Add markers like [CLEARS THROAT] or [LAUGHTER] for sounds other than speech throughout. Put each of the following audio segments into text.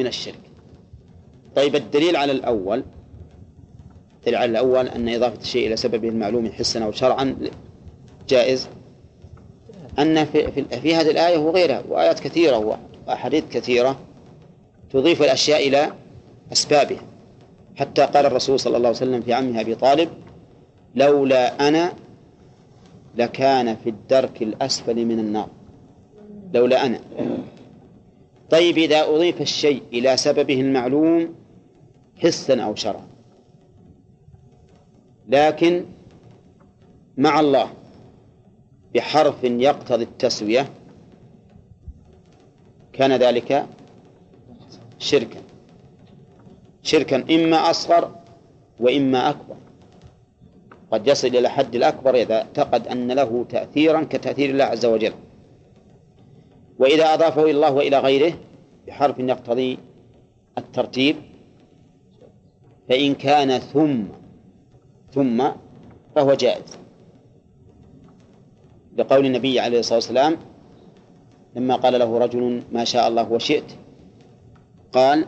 من الشرك. طيب الدليل على الأول الدليل على الأول أن إضافة الشيء إلى سببه المعلوم حسا أو شرعا جائز. أن في, في, هذه الآية وغيرها وآيات كثيرة وأحاديث كثيرة تضيف الأشياء إلى أسبابها. حتى قال الرسول صلى الله عليه وسلم في عمه أبي طالب لولا أنا لكان في الدرك الأسفل من النار. لولا أنا. طيب إذا أضيف الشيء إلى سببه المعلوم حسا أو شرعا لكن مع الله بحرف يقتضي التسوية كان ذلك شركا. شركا إما أصغر وإما أكبر. قد يصل إلى حد الأكبر إذا اعتقد أن له تأثيرا كتأثير الله عز وجل. وإذا أضافه إلى الله وإلى غيره بحرف يقتضي الترتيب فإن كان ثم ثم فهو جائز. لقول النبي عليه الصلاة والسلام لما قال له رجل ما شاء الله وشئت قال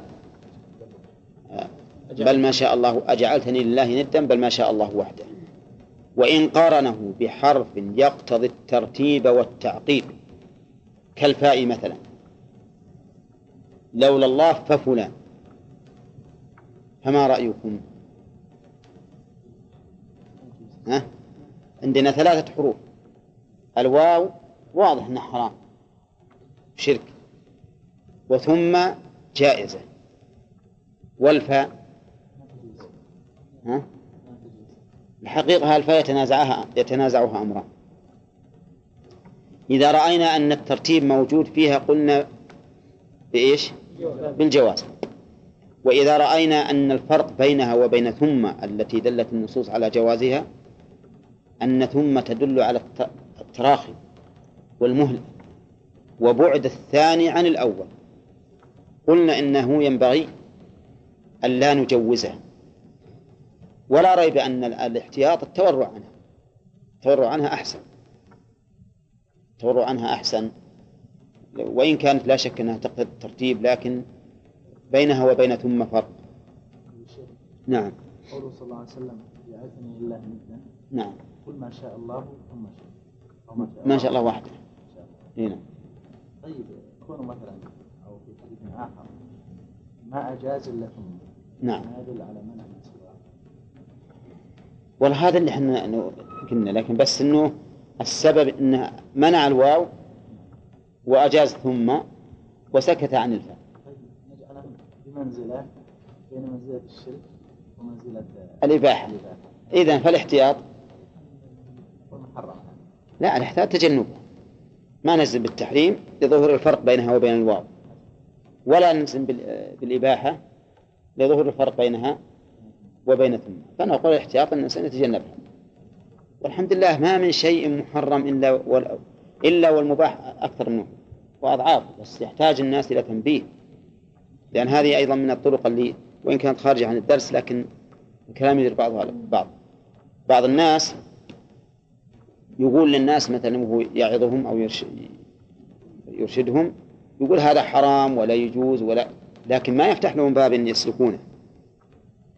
بل ما شاء الله أجعلتني لله ندا بل ما شاء الله وحده. وإن قارنه بحرف يقتضي الترتيب والتعقيب. كالفاء مثلا. لولا الله ففلان فما رأيكم؟ ها؟ عندنا ثلاثة حروف. الواو واضح أنها حرام. شرك. وثم جائزة. والفاء. ها؟ الحقيقة الفاء يتنازعها يتنازعها أمران. إذا رأينا أن الترتيب موجود فيها قلنا بإيش؟ بالجواز. وإذا رأينا أن الفرق بينها وبين ثم التي دلت النصوص على جوازها أن ثم تدل على التراخي والمهل. وبعد الثاني عن الأول. قلنا إنه ينبغي أن لا نجوزه ولا ريب أن الاحتياط التورع عنها. التورع عنها أحسن. التورع عنها أحسن. وإن كانت لا شك أنها تقتضي الترتيب لكن بينها وبين ثم فرق. نعم. قوله صلى الله عليه وسلم يعرفني لله ندا نعم. قل ما شاء الله ثم شاء ما شاء الله. وحده. هنا نعم. طيب كونه مثلا أو في حديث آخر ما أجاز الا ثم نعم. ما يدل على منع من والله هذا اللي إحنا قلنا لكن بس إنه السبب إنه منع الواو وأجاز ثم وسكت عن الفاء. بمنزله بين منزله الشرك ومنزله الإباحة. اذا فالاحتياط. لا الاحتياط تجنبه ما ننزل بالتحريم لظهور الفرق بينها وبين الواو. ولا ننزل بالإباحة لظهور الفرق بينها وبين ثم. فنقول الاحتياط أن الإنسان يتجنبها. والحمد لله ما من شيء محرم إلا. إلا والمباح أكثر منه وأضعاف بس يحتاج الناس إلى تنبيه. لأن هذه أيضا من الطرق اللي وإن كانت خارجة عن الدرس لكن الكلام يدير بعضها بعض. بعض الناس يقول للناس مثلا وهو يعظهم أو يرشدهم يقول هذا حرام ولا يجوز ولا لكن ما يفتح لهم بابا يسلكونه.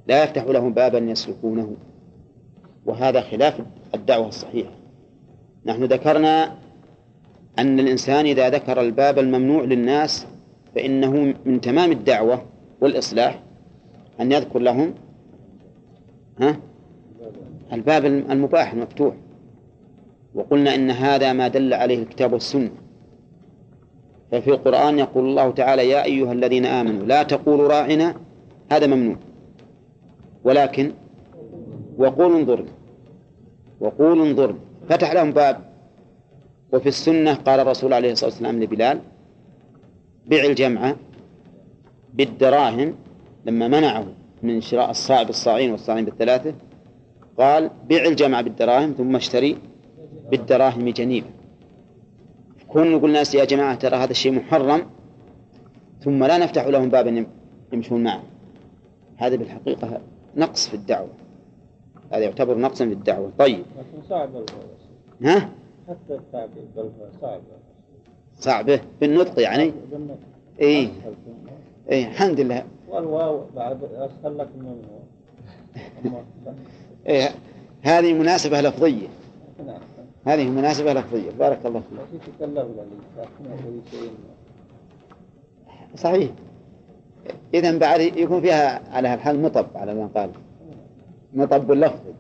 لا يفتح لهم بابا يسلكونه. وهذا خلاف الدعوة الصحيحة. نحن ذكرنا أن الإنسان إذا ذكر الباب الممنوع للناس فإنه من تمام الدعوة والإصلاح أن يذكر لهم ها؟ الباب المباح المفتوح. وقلنا إن هذا ما دل عليه الكتاب والسنة. ففي القرآن يقول الله تعالى يا أيها الذين آمنوا لا تقولوا راعنا هذا ممنوع. ولكن وقولوا انظرنا وقولوا انظرنا فتح لهم باب. وفي السنة قال الرسول عليه الصلاة والسلام لبلال بع الجمع بالدراهم لما منعه من شراء الصاع بالصاعين والصاعين بالثلاثة. قال بع الجمع بالدراهم ثم اشتري بالدراهم جنيبا. كون نقول الناس يا جماعة ترى هذا الشيء محرم. ثم لا نفتح لهم بابا يمشون معه. هذا بالحقيقة نقص في الدعوة. هذا يعتبر نقصا في الدعوة طيب صعب ها؟ حتى التعبير صعب. صعبه بالنطق يعني؟ بالنطق. إي. إي الحمد لله. والواو بعد أسهل لك من إيه هذه مناسبة لفظية. نعم. هذه مناسبة لفظية. بارك الله فيك. صحيح. إذا بعد يكون فيها على هالحال مطب على ما قال. مطب لفظي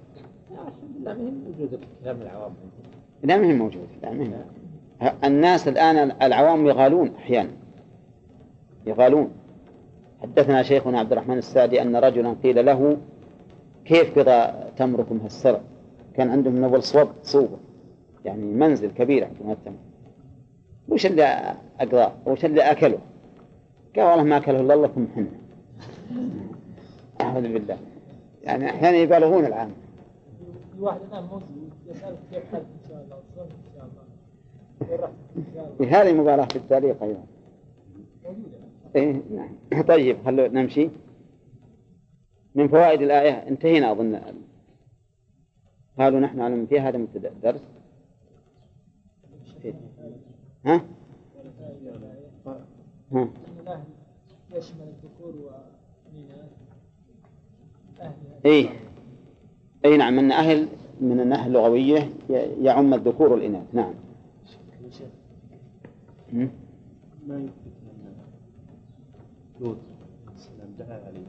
لا مهم وجود كلام العوام لا مهم موجود لا مهم الناس الآن العوام يغالون أحيانا. يغالون. حدثنا شيخنا عبد الرحمن السعدي أن رجلا قيل له كيف قضى تمركم هالسرع كان عندهم من أول صوب صوبة يعني منزل كبير عندهم هالتمر. وش اللي أقضاه وش اللي أكله؟ قال والله ما أكله إلا الله ثم حنا. [LAUGHS] أعوذ بالله. يعني أحيانا يبالغون العام في يسالك كيف حالك ان شاء الله ان شاء الله هذه مباراة في التعليق أيضا إيه نعم طيب خلو نمشي من فوائد الآية انتهينا أظن قالوا نحن نعلم في هذا مبتدأ الدرس إيه. ها؟ ها؟ يشمل الذكور إيه. أي نعم أن أهل من الناحية اللغوية يعم الذكور والإناث نعم? ما يثبت لوط السلام دعا عليهم.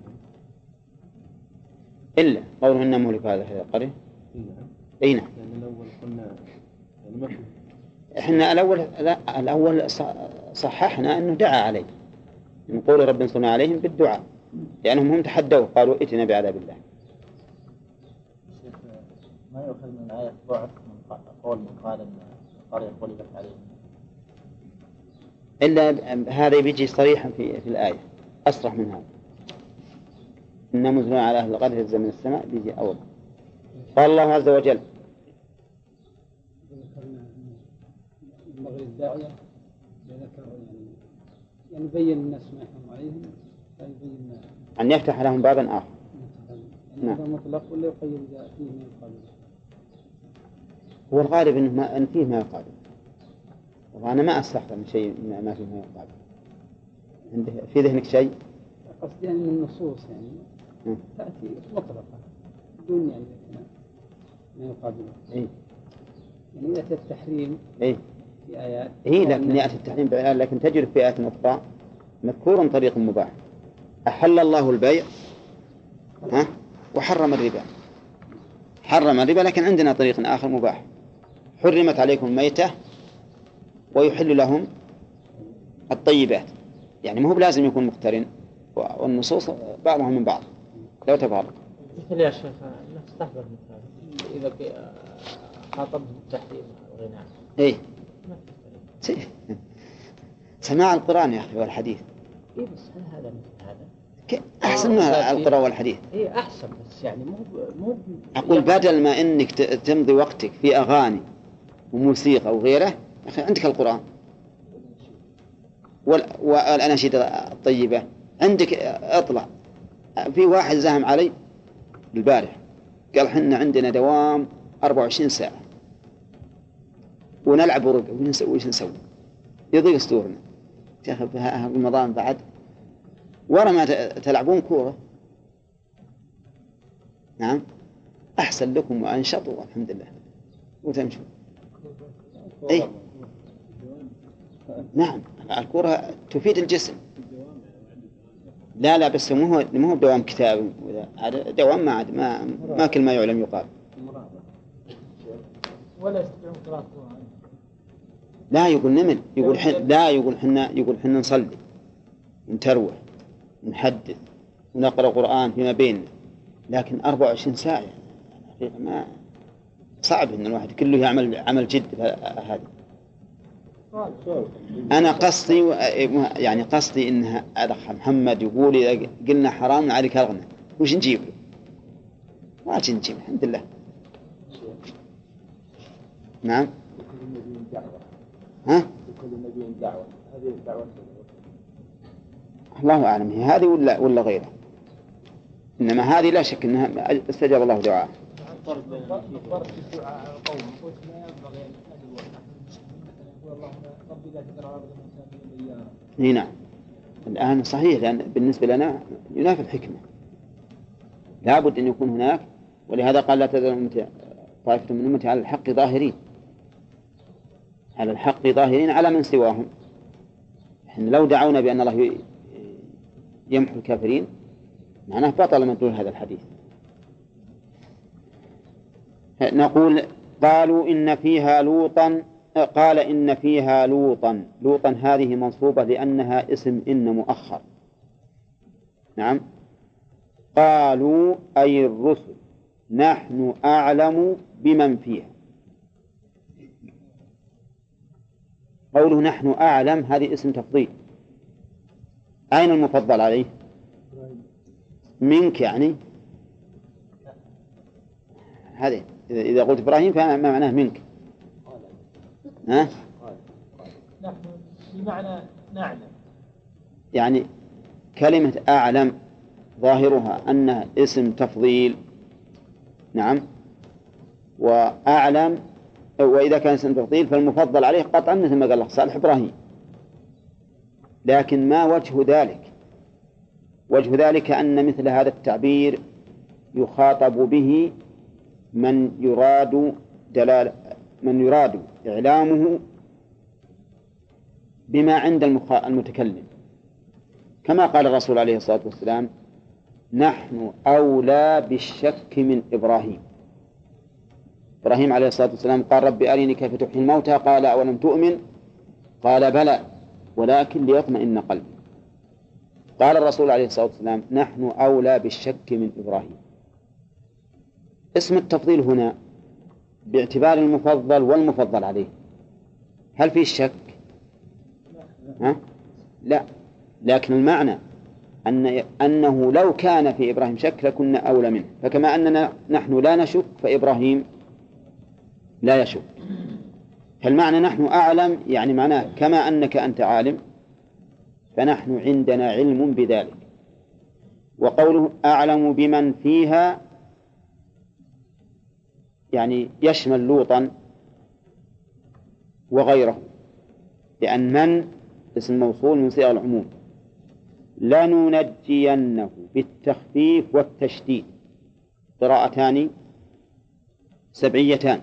إلا قوله إن مهلك هذه القرية اي نعم. أي نعم. لأن الأول قلنا يعني إحنا الأول لا الأول صححنا أنه دعا عليه. من قول رب انصرنا عليهم بالدعاء لأنهم هم تحدوا قالوا ائتنا بعذاب الله شيخ ما يؤخذ من الآية ضعف من قول من قال أن القرية غلبت عليهم إلا هذا بيجي صريحا في, في الآية. أصرح من هذا. إن مزنا على أهل القرية من السماء بيجي أول. قال الله عز وجل ينبغي الداعية ذكر يعني يعني يبين الناس ما يحرم عليهم فيبين أن يفتح لهم بابا آخر. يعني نعم. مطلق ولا يقيد فيه من القابل هو الغالب إنه ما أن فيه ما يقابل. وأنا ما أستحضر شيء ما فيه ما يقابل. عنده في ذهنك شيء؟ قصدي يعني من النصوص يعني. تأتي مطلقة بدون يعني ما يقابله إيه يعني يأتي التحريم إيه في آيات. إيه لكن يأتي التحريم بإعلان لكن تجد في آيات أخرى مذكور طريق مباح. أحل الله البيع ها؟ وحرم الربا. حرم الربا لكن عندنا طريق آخر مباح. حرمت عليكم الميتة ويحل لهم الطيبات. يعني مو بلازم يكون مقترن والنصوص بعضها من بعض. لو تفارق مثل يا شيخ الناس تحضر مثال إذا ك- خاطبهم بالتحريم الغناء إيه. ما تستطيع. سماع القرآن يا أخي والحديث. إيه بس هل هذا مثل هذا؟ أحسن من القرآن والحديث. إيه أحسن بس يعني مو مو أقول بدل ما إنك ت- تمضي وقتك في أغاني وموسيقى وغيره. أخي عندك القرآن. وال- والأناشيد الطيبة. عندك اطلع. في واحد زاهم علي البارح. قال حنا عندنا دوام 24 ساعة. ونلعب ورقة وش نسوي وش نسوي؟ يضيق صدورنا يا أخي رمضان بعد. ورا ما تلعبون كورة. نعم. أحسن لكم وأنشط والحمد لله. وتمشوا. أي نعم. الكرة تفيد الجسم. لا لا بس مو هو مو هو دوام كتاب. دوام ما عاد ما ما كل ما يعلم يقال. ولا يستطيعون قراءة القرآن. لا يقول نمل. يقول حن لا يقول حنا يقول حنا نصلي. نتروح. نحدث. ونقرأ قرآن فيما بيننا. لكن 24 ساعة. يعني حقيقة ما صعب إن الواحد كله يعمل عمل جد هذا أنا قصدي يعني قصدي إن الاخ محمد يقول إذا قلنا حرام عليك الغنى وش نجيب؟ ما نجي نجيب الحمد لله. نعم. دعوة ها؟ دعوة الدعوة الله أعلم هي هذه ولا ولا غيرها إنما هذه لا شك انها استجاب الله دعاء الدعاء على القوم قلت ما ينبغي ان يقول اللهم ربي لا تذر على اي نعم. الآن صحيح لأن بالنسبة لنا ينافي الحكمة. لابد أن يكون هناك ولهذا قال لا تزال طائفة من أمتي على الحق ظاهرين. على الحق ظاهرين على من سواهم. إحنا لو دعونا بأن الله يمحو الكافرين معناه بطل مدلول هذا الحديث. نقول قالوا إن فيها لوطا قال إن فيها لوطا. لوطا هذه منصوبة لأنها اسم إن مؤخر. نعم. قالوا أي الرسل نحن أعلم بمن فيها. قوله نحن أعلم هذه اسم تفضيل. أين المفضل عليه؟ منك يعني؟ هذه. إذا قلت إبراهيم فما معناه منك. ها؟ نحن بمعنى نعلم. يعني كلمة أعلم ظاهرها أنها اسم تفضيل. نعم. وأعلم وإذا كان اسم تفضيل فالمفضل عليه قطعا مثل ما قال الله صالح إبراهيم. لكن ما وجه ذلك؟ وجه ذلك أن مثل هذا التعبير يخاطب به من يراد دلال من يراد إعلامه بما عند المتكلم. كما قال الرسول عليه الصلاة والسلام نحن أولى بالشك من إبراهيم. إبراهيم عليه الصلاة والسلام قال رب أرني كيف تحيي الموتى. قال أولم تؤمن؟ قال بلى ولكن ليطمئن قلبي. قال الرسول عليه الصلاة والسلام نحن أولى بالشك من إبراهيم. اسم التفضيل هنا باعتبار المفضل والمفضل عليه. هل في شك؟ ها؟ لا. لكن المعنى أن أنه لو كان في إبراهيم شك لكنا أولى منه. فكما أننا نحن لا نشك فإبراهيم لا يشك. فالمعنى نحن أعلم يعني معناه كما أنك أنت عالم فنحن عندنا علم بذلك. وقوله أعلم بمن فيها يعني يشمل لوطا وغيره لأن من؟ اسم موصول من صيغ العموم. لننجينه بالتخفيف والتشديد. قراءتان سبعيتان.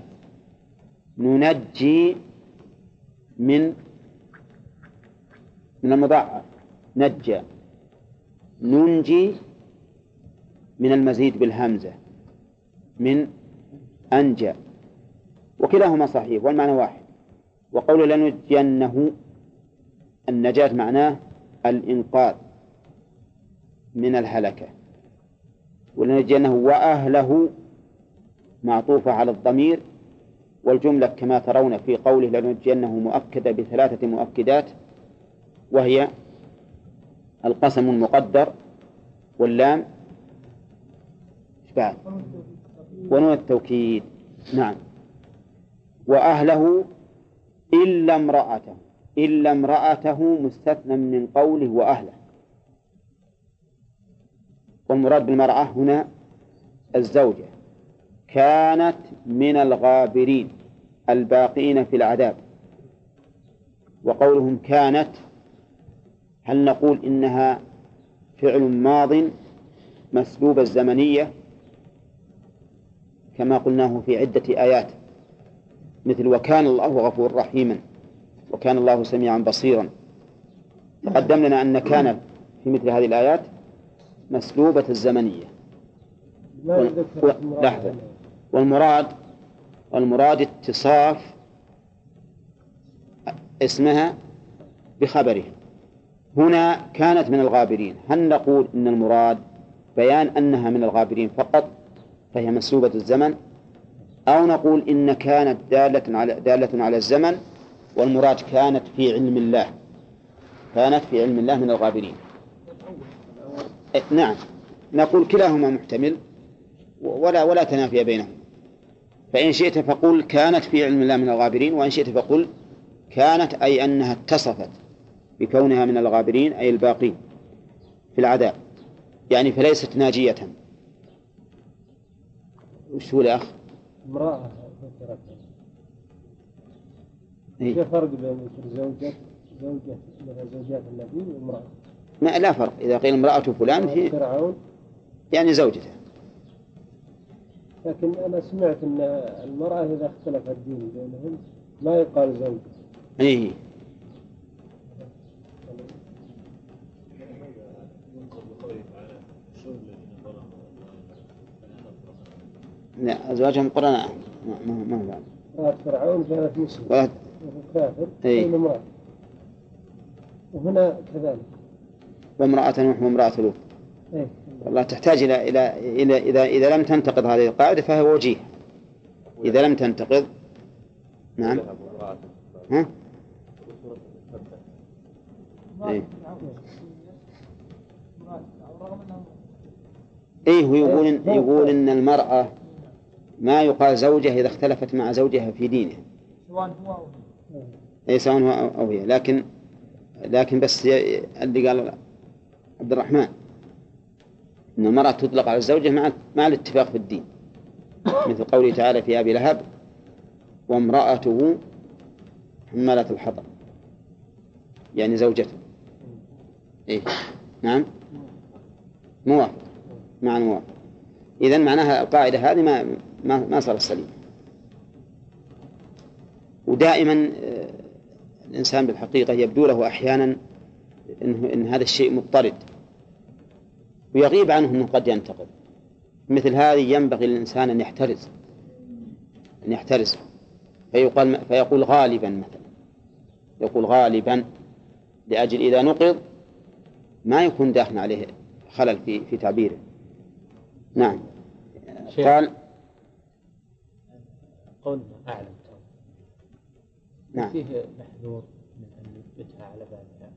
ننجي من من المضاعف. نجى. ننجي من المزيد بالهمزة. من أنجى. وكلاهما صحيح والمعنى واحد. وقول لنجينه النجاة معناه الإنقاذ من الهلكة. ولنجينه وأهله معطوفة على الضمير والجملة كما ترون في قوله لنجينه مؤكدة بثلاثة مؤكدات وهي القسم المقدر واللام. بعد؟ ونون التوكيد. نعم. وأهله إلا امرأته إلا امرأته مستثنى من قوله وأهله. والمراد بالمرأة هنا الزوجة. كانت من الغابرين الباقين في العذاب. وقولهم كانت هل نقول إنها فعل ماض مسبوب الزمنية؟ كما قلناه في عدة آيات مثل وكان الله غفور رحيما وكان الله سميعا بصيرا. تقدم لنا أن كان في مثل هذه الآيات مسلوبة الزمنية. لحظة. والمراد والمراد اتصاف اسمها بخبرها هنا كانت من الغابرين. هل نقول إن المراد بيان أنها من الغابرين فقط؟ فهي مسلوبة الزمن أو نقول إن كانت دالة على دالة على الزمن والمراد كانت في علم الله. كانت في علم الله من الغابرين. إيه، نعم. نقول كلاهما محتمل ولا ولا تنافي بينهما. فإن شئت فقل كانت في علم الله من الغابرين وإن شئت فقل كانت أي أنها اتصفت بكونها من الغابرين أي الباقين في العذاب يعني فليست ناجية. وش هو الأخ؟ امرأة. ذكرت إيه؟ في فرق بين زوجة زوجة زوجات النبي وامرأة ما لا فرق. إذا قيل امرأة فلان هي فرعون. يعني زوجته. لكن أنا سمعت أن المرأة إذا اختلف الدين بينهم ما يقال زوج إيه. لا أزواجهم قرناء. ما ما بعد؟ امرأة فرعون كانت مسلمة ولا كافر إيه. امرأة وهنا كذلك. وامرأة نوح وامرأة لوط. إيه. والله تحتاج إلى إلى إلى إذا إذا لم تنتقض هذه القاعدة فهي وجيه. إذا لم تنتقض نعم. ها؟ إيه. إيه هو يقول إن يقول إن المرأة ما يقال زوجة إذا اختلفت مع زوجها في دينه سواء هو أو هي. إيه سواء هو أو- أو هي. لكن لكن بس اللي قال عبد الرحمن أن المرأة تطلق على الزوجة مع مع الاتفاق في الدين. مثل قوله تعالى في أبي لهب وامرأته حمالة الحطب. يعني زوجته. إيه نعم؟ موافق. مع الموافق إذا معناها القاعدة هذه ما ما ما صارت سليمة ودائما آه، الإنسان بالحقيقة يبدو له أحيانا إنه إن هذا الشيء مضطرد ويغيب عنه أنه قد ينتقد. مثل هذه ينبغي للإنسان أن يحترز أن يحترز فيقال فيقول غالبا مثلا يقول غالبا لأجل إذا نقض ما يكون داخل عليه خلل في في تعبيره. نعم. قال قولنا أعلم تو نعم. فيه محذور من أن يثبتها على بابها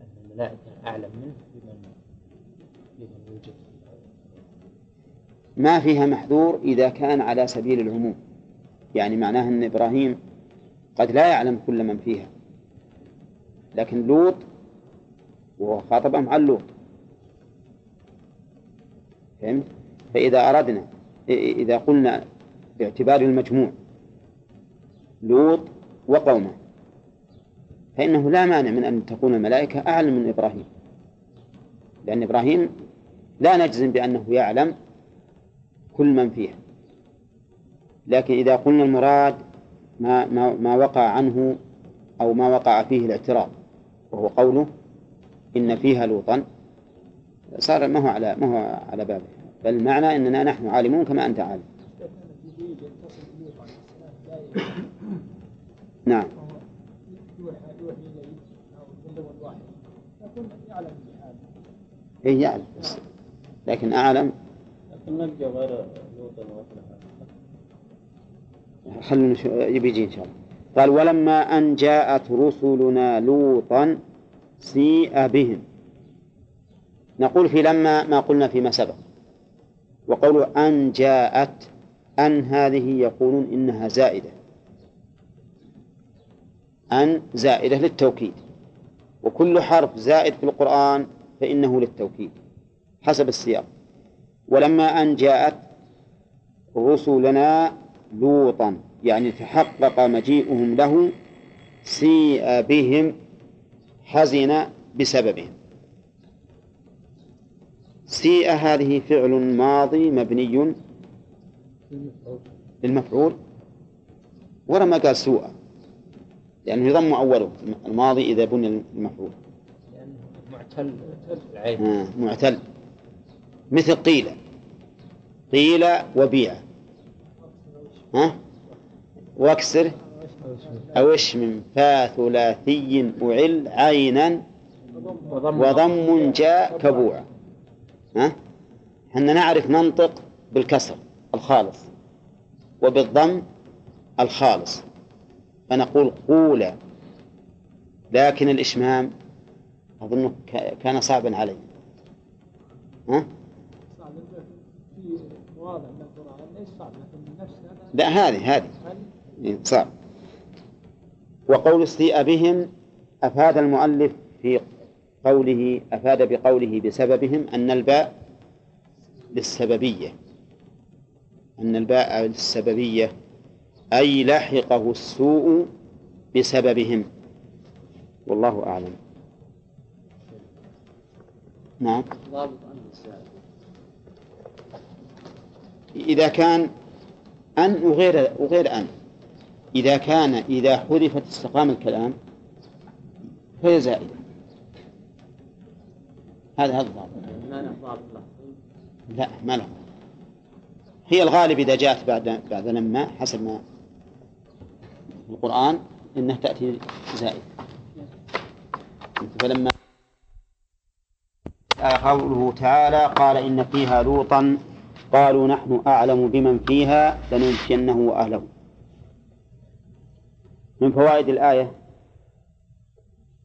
أن الملائكة أعلم منه بمن بمن يوجد ما فيها محذور إذا كان على سبيل العموم. يعني معناه أن إبراهيم قد لا يعلم كل من فيها. لكن لوط وهو خاطبهم عن لوط. فهمت؟ فإذا أردنا إذا قلنا باعتبار المجموع. لوط وقومه. فإنه لا مانع من أن تكون الملائكة أعلم من إبراهيم. لأن إبراهيم لا نجزم بأنه يعلم كل من فيها. لكن إذا قلنا المراد ما, ما, ما وقع عنه أو ما وقع فيه الاعتراض وهو قوله إن فيها لوطا صار ما هو على ما هو على بابه. بل المعنى أننا نحن عالمون كما أنت عالم إذا كان جبريل يتصل بلوط عليه السلام دائما نعم وهو يوحى يوحي اليه أو يبلغ الوحي يكون يعلم بحاله إيه يعلم. بس لكن أعلم. لكن نلقى غير لوط وأصلها خلونا يجي إن شاء الله. قال ولما أن جاءت رسلنا لوطا سيء بهم. نقول في لما ما قلنا فيما سبق. وقول أن جاءت أن هذه يقولون إنها زائدة. أن زائدة للتوكيد. وكل حرف زائد في القرآن فإنه للتوكيد حسب السياق. ولما أن جاءت رسلنا لوطا يعني تحقق مجيئهم له سيء بهم حزن بسببهم. سيء هذه فعل ماضي مبني للمفعول. ورا ما قال سوء لأنه يضم أوله الماضي إذا بني المفعول. لأنه معتل العين. آه معتل. مثل قيل. قيل وبيع. ها؟ واكسر. أو اشمم. فا ثلاثي أعل عينا وضم جاء كبوع. ها؟ إحنا نعرف ننطق بالكسر الخالص وبالضم الخالص. فنقول قولا لكن الإشمام أظنه ك- كان صعبا علي ها؟ صعب صعب؟ لكن نفس لا هذه هذه. إيه، صعب. وقول استيء بهم أفاد المؤلف في قوله أفاد بقوله بسببهم أن الباء للسببية. أن الباء للسببية. أي لحقه السوء بسببهم. والله أعلم. نعم. إذا كان أن وغير وغير أن. إذا كان إذا حذفت استقام الكلام فهي زائدة. هذا هذا الضابط. لا ما له. هي الغالب إذا جاءت بعد بعد لما حسب ما القرآن إنها تأتي زائدة فلما قوله تعالى قال إن فيها لوطا قالوا نحن أعلم بمن فيها لننجينه وأهله. من فوائد الآية؟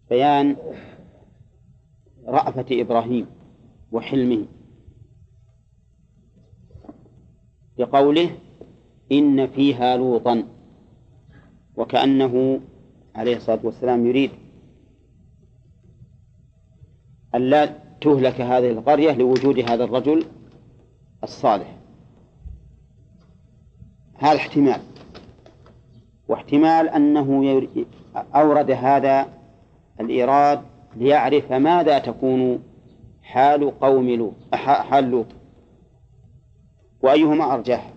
بيان رأفة إبراهيم وحلمه. بقوله إن فيها لوطا. وكأنه عليه الصلاة والسلام يريد أن لا تهلك هذه القرية لوجود هذا الرجل الصالح. هذا احتمال. واحتمال أنه أورد هذا الإيراد ليعرف ماذا تكون حال قوم لوط حال لوط. وأيهما أرجح؟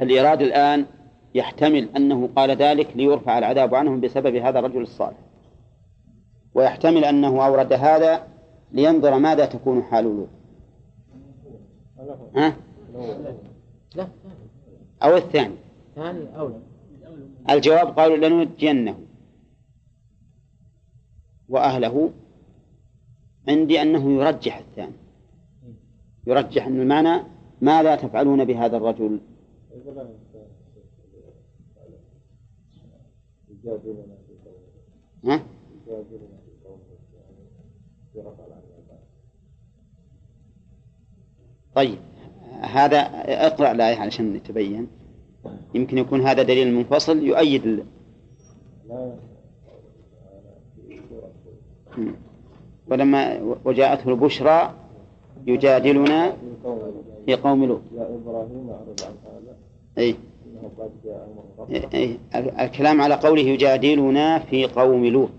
الإيراد الآن يحتمل أنه قال ذلك ليرفع العذاب عنهم بسبب هذا الرجل الصالح. ويحتمل أنه أورد هذا لينظر ماذا تكون حال لوط ها؟ لا. أو الثاني. الجواب قالوا لننجينه. وأهله عندي أنه يرجح الثاني. يرجح أن المعنى ماذا تفعلون بهذا الرجل؟ ها؟ طيب هذا اقرأ الآية علشان يتبين يمكن يكون هذا دليل منفصل يؤيد ال... ولما وجاءته البشرى يجادلنا في قوم لوط يا إبراهيم أعرض عن أي أي الكلام على قوله يجادلنا في قوم لوط.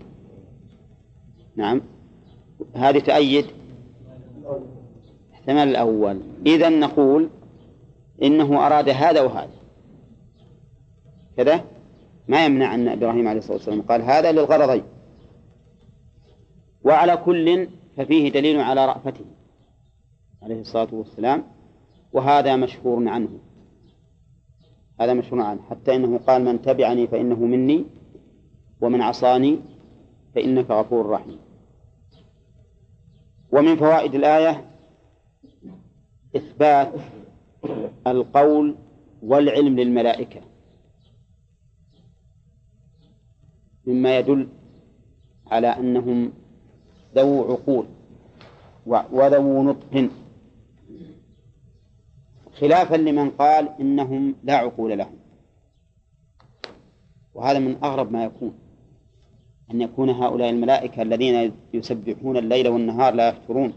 نعم. هذه تؤيد. احتمال الأول. إذا نقول إنه أراد هذا وهذا. كذا؟ ما يمنع أن إبراهيم عليه الصلاة والسلام قال هذا للغرضين. وعلى كل ففيه دليل على رأفته عليه الصلاة والسلام وهذا مشهور عنه. هذا مشهور عنه. حتى إنه قال من تبعني فإنه مني ومن عصاني فإنك غفور رحيم. ومن فوائد الآية إثبات القول والعلم للملائكة. مما يدل على أنهم ذو عقول وذو نطق خلافا لمن قال إنهم لا عقول لهم. وهذا من أغرب ما يكون أن يكون هؤلاء الملائكة الذين يسبحون الليل والنهار لا يفترون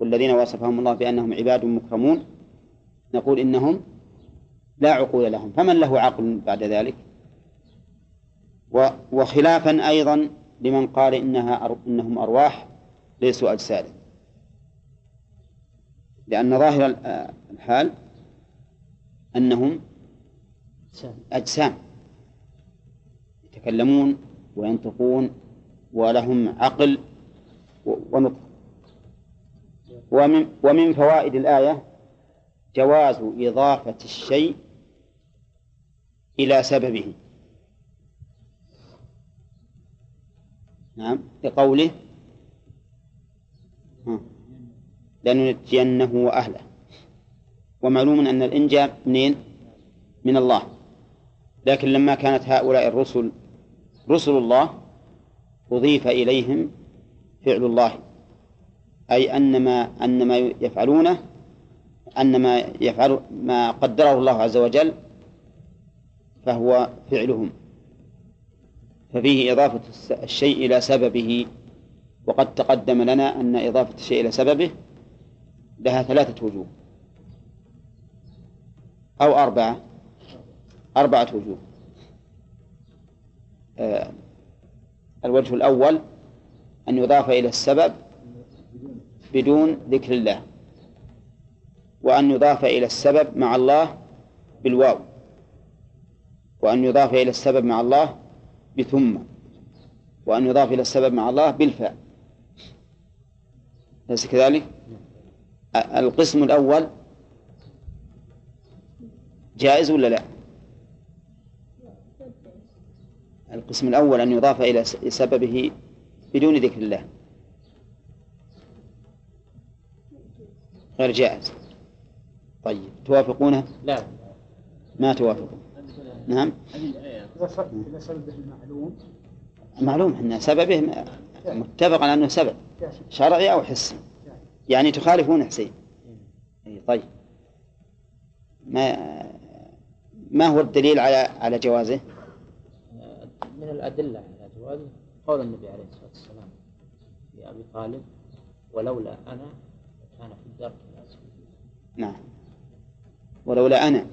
والذين وصفهم الله بأنهم عباد مكرمون نقول إنهم لا عقول لهم. فمن له عقل بعد ذلك؟ وخلافا أيضا لمن قال إنها إنهم أرواح ليسوا أجسادا لأن ظاهر آه الحال أنهم أجسام. يتكلمون وينطقون ولهم عقل ونطق. ومن, ومن فوائد الآية جواز إضافة الشيء إلى سببه. نعم بقوله ها، لننجينه وأهله. ومعلوم أن الإنجاء منين؟ من الله. لكن لما كانت هؤلاء الرسل رسل الله أضيف إليهم فعل الله أي أن ما أن ما يفعلونه أن ما يفعل ما قدره الله عز وجل فهو فعلهم. ففيه إضافة الشيء إلى سببه. وقد تقدم لنا أن إضافة الشيء إلى سببه لها ثلاثة وجوه. أو أربعة. أربعة وجوه. آه، الوجه الأول أن يضاف إلى السبب بدون ذكر الله وأن يضاف إلى السبب مع الله بالواو وأن يضاف إلى السبب مع الله بثم وأن يضاف إلى السبب مع الله بالفاء. أليس كذلك؟ القسم الأول جائز ولا لا؟ القسم الأول أن يضاف إلى سببه بدون ذكر الله. غير جائز. طيب توافقونه؟ لا. ما توافقون نعم. إذا سببه المعلوم. معلوم أن سببه م- متفق على أنه سبب شرعي أو حسي يعني تخالفون حسين. طيب. ما ما هو الدليل على على جوازه؟ من الأدلة على جوازه قول النبي عليه الصلاة والسلام لأبي طالب ولولا أنا كان في الدرك الأسفل. نعم. ولولا أنا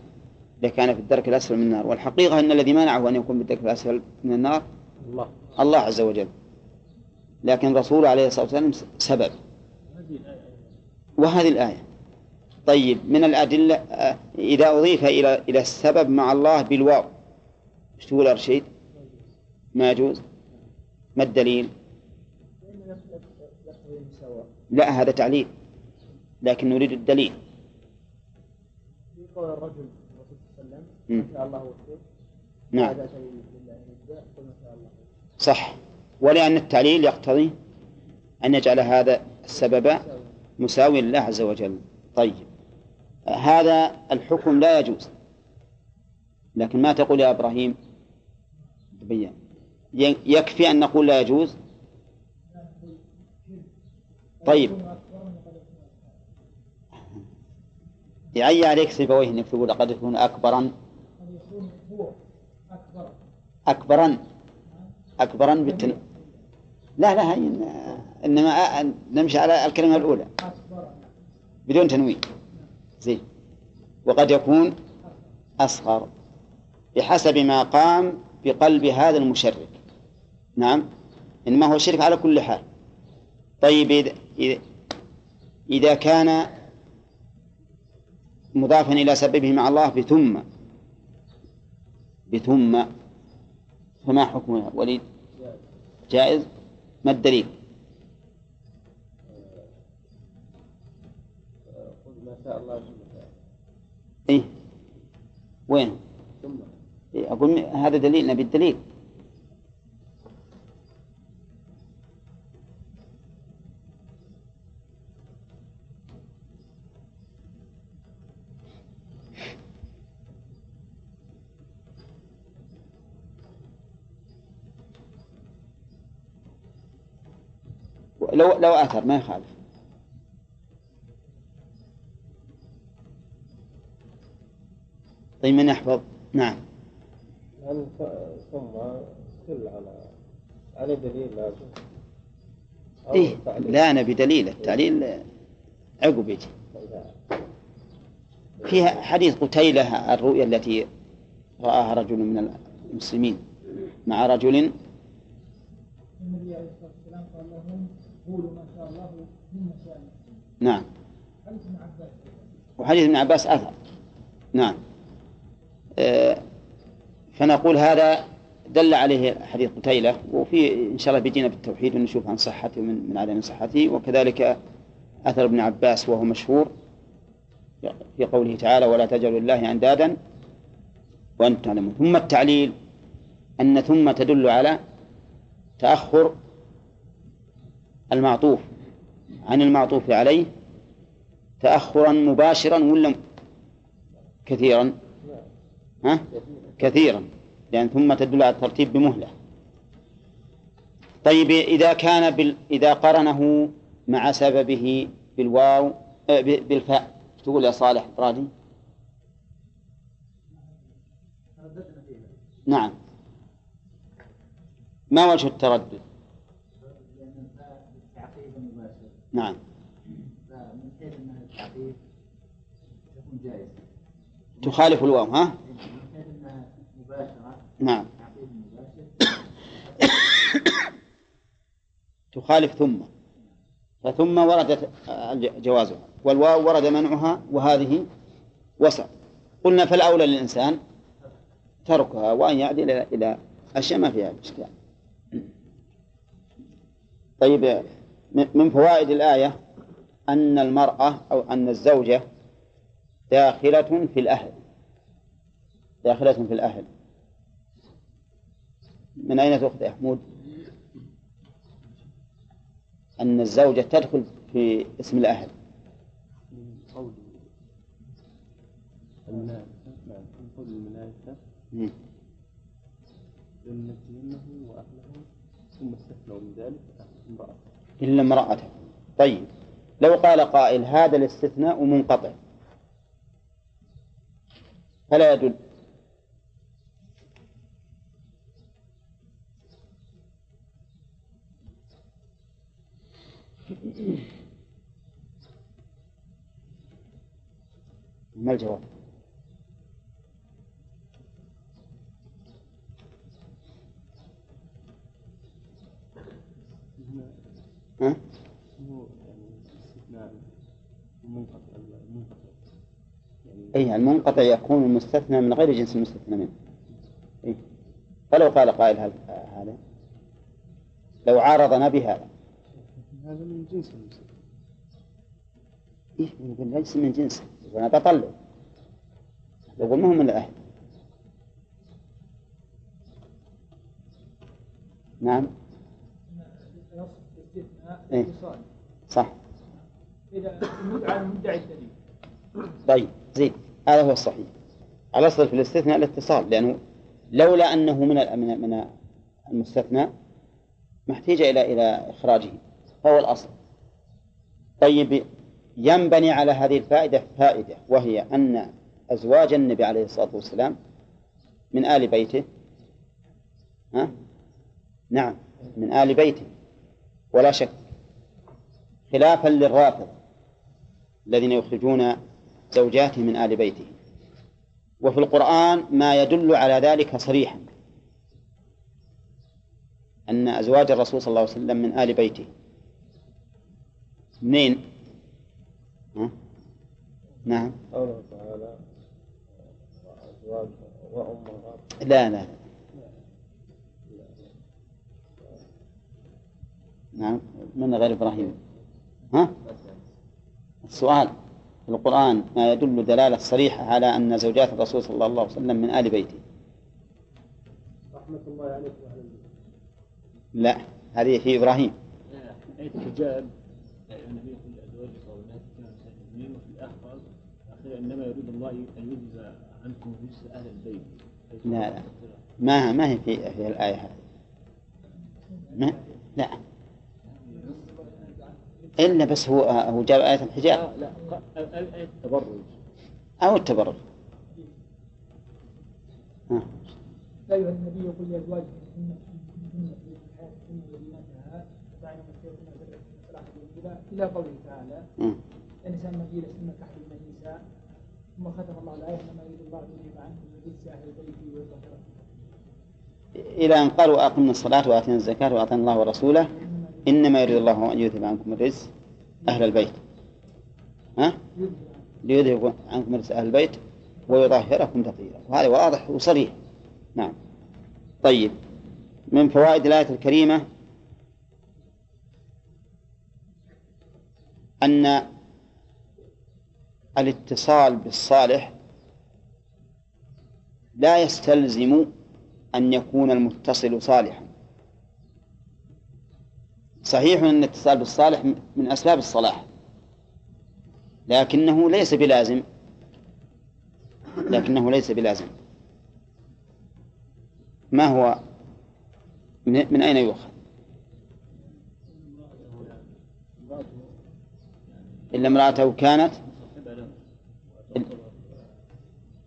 لكان في الدرك الأسفل من النار. والحقيقة أن الذي منعه أن يكون في الدرك الأسفل من النار الله. الله عز وجل. لكن الرسول عليه الصلاة والسلام سبب. وهذه الآية. طيب من الأدلة آه، إذا أضيف إلى إلى السبب مع الله بالواو إيش تقول يا رشيد؟ ما يجوز؟ ما الدليل؟ لا هذا تعليل لكن نريد الدليل في قول الرجل الرسول صلى الله عليه. وسلم الله نعم صح ولأن التعليل يقتضي أن يجعل هذا السبب مساوي لله عز وجل طيب هذا الحكم لا يجوز. لكن ما تقول يا إبراهيم؟ تبين. يكفي أن نقول لا يجوز؟ طيب. يعي عليك سيبويه إنك تقول قد يكون أكبرا. أكبرا. أكبرا بالتن... لا لا هي إنما أ- نمشي على الكلمة الأولى. بدون تنوين. زين. وقد يكون أصغر بحسب ما قام بقلب هذا المشرك. نعم. إنما هو شرك على كل حال. طيب إذا- إذا كان مضافا إلى سببه مع الله بثم بثم فما حكمها وليد؟ جائز؟ ما الدليل؟ شاء الله إيه. وين؟ إيه أقول هذا دليل نبي الدليل. لو لو أثر ما يخالف. طيب من يحفظ؟ نعم. ث- ثم تدل على على دليل لازم. إيه. لا نبي دليل التعليل عقب يجي. فيها حديث قتيلة الرؤيا التي رآها رجل من المسلمين مع رجل النبي عليه الصلاه والسلام قال لهم قولوا ما شاء الله نعم. وحديث ابن عباس أثر. نعم. فنقول هذا دل عليه حديث قتيلة وفي إن شاء الله بيجينا بالتوحيد ونشوف عن صحته من من عدم صحته. وكذلك أثر ابن عباس وهو مشهور في قوله تعالى ولا تجعلوا لله أندادا وأنتم تعلمون ثم التعليل أن ثم تدل على تأخر المعطوف عن المعطوف عليه تأخرا مباشرا ولا كثيرا. ها؟ كثيرا لأن ثم تدل على الترتيب بمهلة. طيب إذا كان بال... إذا قرنه مع سببه بالواو آه، بالفاء تقول يا صالح رادي نعم. ما وجه التردد؟ نعم. تخالف الواو ها من حيث أنها مباشرة نعم. [COUGHS] تخالف ثم. فثم وردت جوازها. والواو ورد منعها وهذه وسط قلنا فالأولى للإنسان تركها وأن يعدل إلى أشياء ما فيها إشكال. طيب من فوائد الآية أن المرأة أو أن الزوجة داخلة في الأهل. داخلة في الأهل. من أين تؤخذ يا حمود؟ أن الزوجة تدخل في اسم الأهل. إلا امرأته. طيب. لو قال قائل هذا الاستثناء منقطع. فلا يدل. ما الجواب؟ ها؟ المنقطع أي المنقطع يكون المستثنى من غير جنس المستثنى منه أي فلو قال قائل هذا لو عارضنا بهذا هذا من جنس المستثنى إيه يقول ليس من جنسه يقول أنا تطلع. يقول ما هو من الأهل. نعم. إيه. صح. إذا يدعى المدعي الدليل طيب زين. هذا هو الصحيح. الأصل في الاستثناء الاتصال لأنه لولا أنه من من المستثنى ما احتاج إلى إلى إخراجه. فهو الأصل. طيب ينبني على هذه الفائدة فائدة وهي أن أزواج النبي عليه الصلاة والسلام من آل بيته ها؟ نعم من آل بيته. ولا شك خلافا للرافض الذين يخرجون زوجاته من آل بيته. وفي القرآن ما يدل على ذلك صريحا أن أزواج الرسول صلى الله عليه وسلم من آل بيته. منين؟ ها؟ نعم. قوله تعالى وأزواج وأمهات. لا لا. نعم. من غير إبراهيم؟ ها؟ السؤال في القرآن ما يدل دلالة صريحة على أن زوجات الرسول صلى الله عليه وسلم من آل بيته. رحمة الله عليكم لا هذه في إبراهيم. آية الحجاب النبي يقول لأزواجه وبناته كانوا مسلمين وفي الآخر أخيرا إنما يريد الله أن يجزى عنكم رجس أهل البيت. لا لا. ما ما هي في في الآية هذه؟ ما؟ لا. إلا بس هو هو جاب آية الحجاب. لا لا آية التبرج أو التبرج. ها. يا أيها النبي يقول لأزواجك إن كن في الحياة الدنيا وزينتها فدعنا مسيرتنا ذرة صلاح إلى إلى قوله تعالى مم. النساء المدينة سنة تحرم النساء ثم ختم الله الآية إنما يريد الله أن يذهب عنكم الرجس أهل البيت ويطهركم إلى أن قالوا أقمنا الصلاة وآتينا الزكاة وأطعنا الله ورسوله إنما يريد الله أن يذهب عنكم الرجس أهل البيت. ها؟ ليذهب عنكم الرجس أهل البيت ويطهركم تطهيرا. وهذا واضح وصريح. نعم. طيب. من فوائد الآية الكريمة أن الاتصال بالصالح لا يستلزم أن يكون المتصل صالحا. صحيح أن الاتصال بالصالح من أسباب الصلاح لكنه ليس بلازم لكنه ليس بلازم. ما هو؟ من, أين يؤخذ؟ إلا امرأته كانت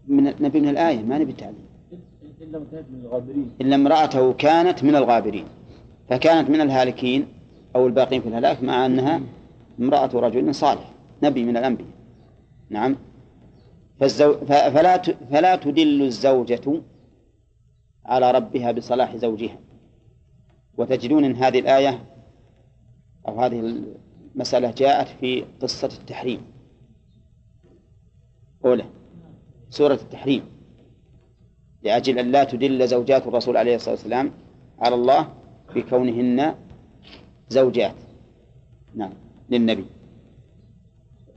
من نبي من الآية ما نبي التعليم. إلا امرأته كانت من الغابرين فكانت من الهالكين أو الباقين في الهلاك مع أنها امرأة رجل صالح نبي من الأنبياء. نعم. فالزو... فلا ت... فلا تدل الزوجة على ربها بصلاح زوجها. وتجدون إن هذه الآية أو هذه المسألة جاءت في قصة التحريم. أولى سورة التحريم. لأجل أن لا تدل زوجات الرسول عليه الصلاة والسلام على الله بكونهن زوجات. نعم للنبي.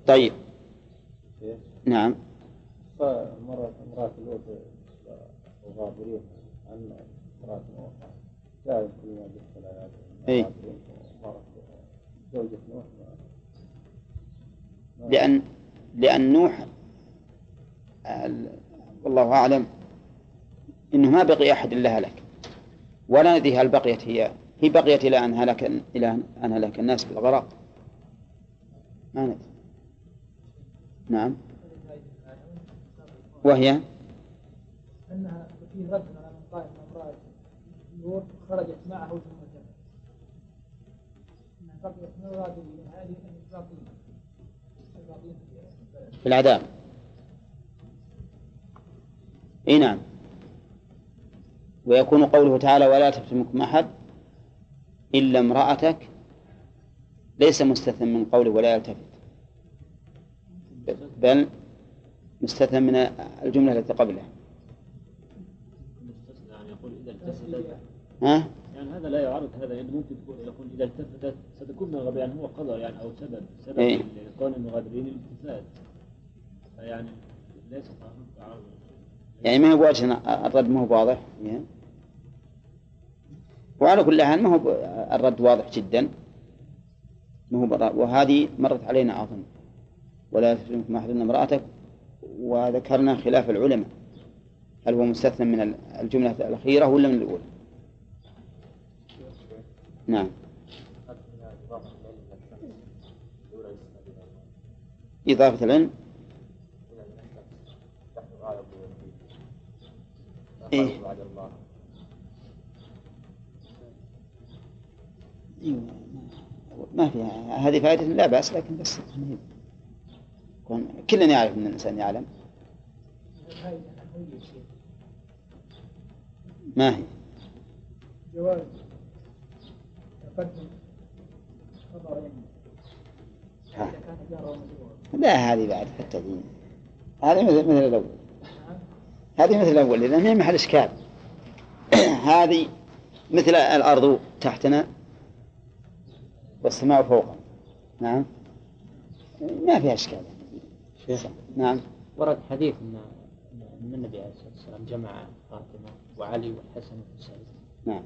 طيب. نعم. فمرة امرأة لوط وغابرين عن امرأة لا يدخل على إيه. لأن لأن نوح ال- والله أعلم إنه ما بقي أحد إلا هلك. ولا ندري هل بقيت هي هي بقيت إلى أن هلك إلى أن هلك الناس بالغرق ما ندري. نعم. وهي؟ أنها في رد على من قال امرأة خرجت معه في العذاب إي نعم. ويكون قوله تعالى ولا تفتنكم أحد إلا امرأتك. ليس مستثنى من قوله ولا يلتفت. بل مستثنى من الجملة التي قبلها. ها؟ هذا لا يعارض هذا يعني ممكن تكون يقول إذا التفتت ستكون من الغباء يعني هو قدر يعني أو سبب سبب إيه. لكون المغادرين الالتفات فيعني ليس تعارض يعني ما هو بوجه الرد ما هو واضح؟ يعني. وعلى كل حال ما هو الرد واضح جدا. ما هو وهذه مرت علينا أظن. ولا تفتنكم أحد امرأتك. وذكرنا خلاف العلماء. هل هو مستثنى من ال- الجملة الأخيرة ولا من الأولى؟ نعم. إضافة العلم؟ إيه؟ ما فيها هذه فائدة لا بأس لكن بس يعني كلنا يعرف أن الإنسان يعلم. ما هي؟ جواز ها. لا هذه بعد حتى دي هذه مثل مثل الأول. هذه مثل الأول لأن هي محل إشكال. [CLEARS THROAT] هذه مثل الأرض تحتنا والسماء فوقنا نعم. ما فيها إشكال. شيخ. نعم. ورد حديث ان إن النبي عليه الصلاة والسلام جمع فاطمة وعلي والحسن والحسين. نعم.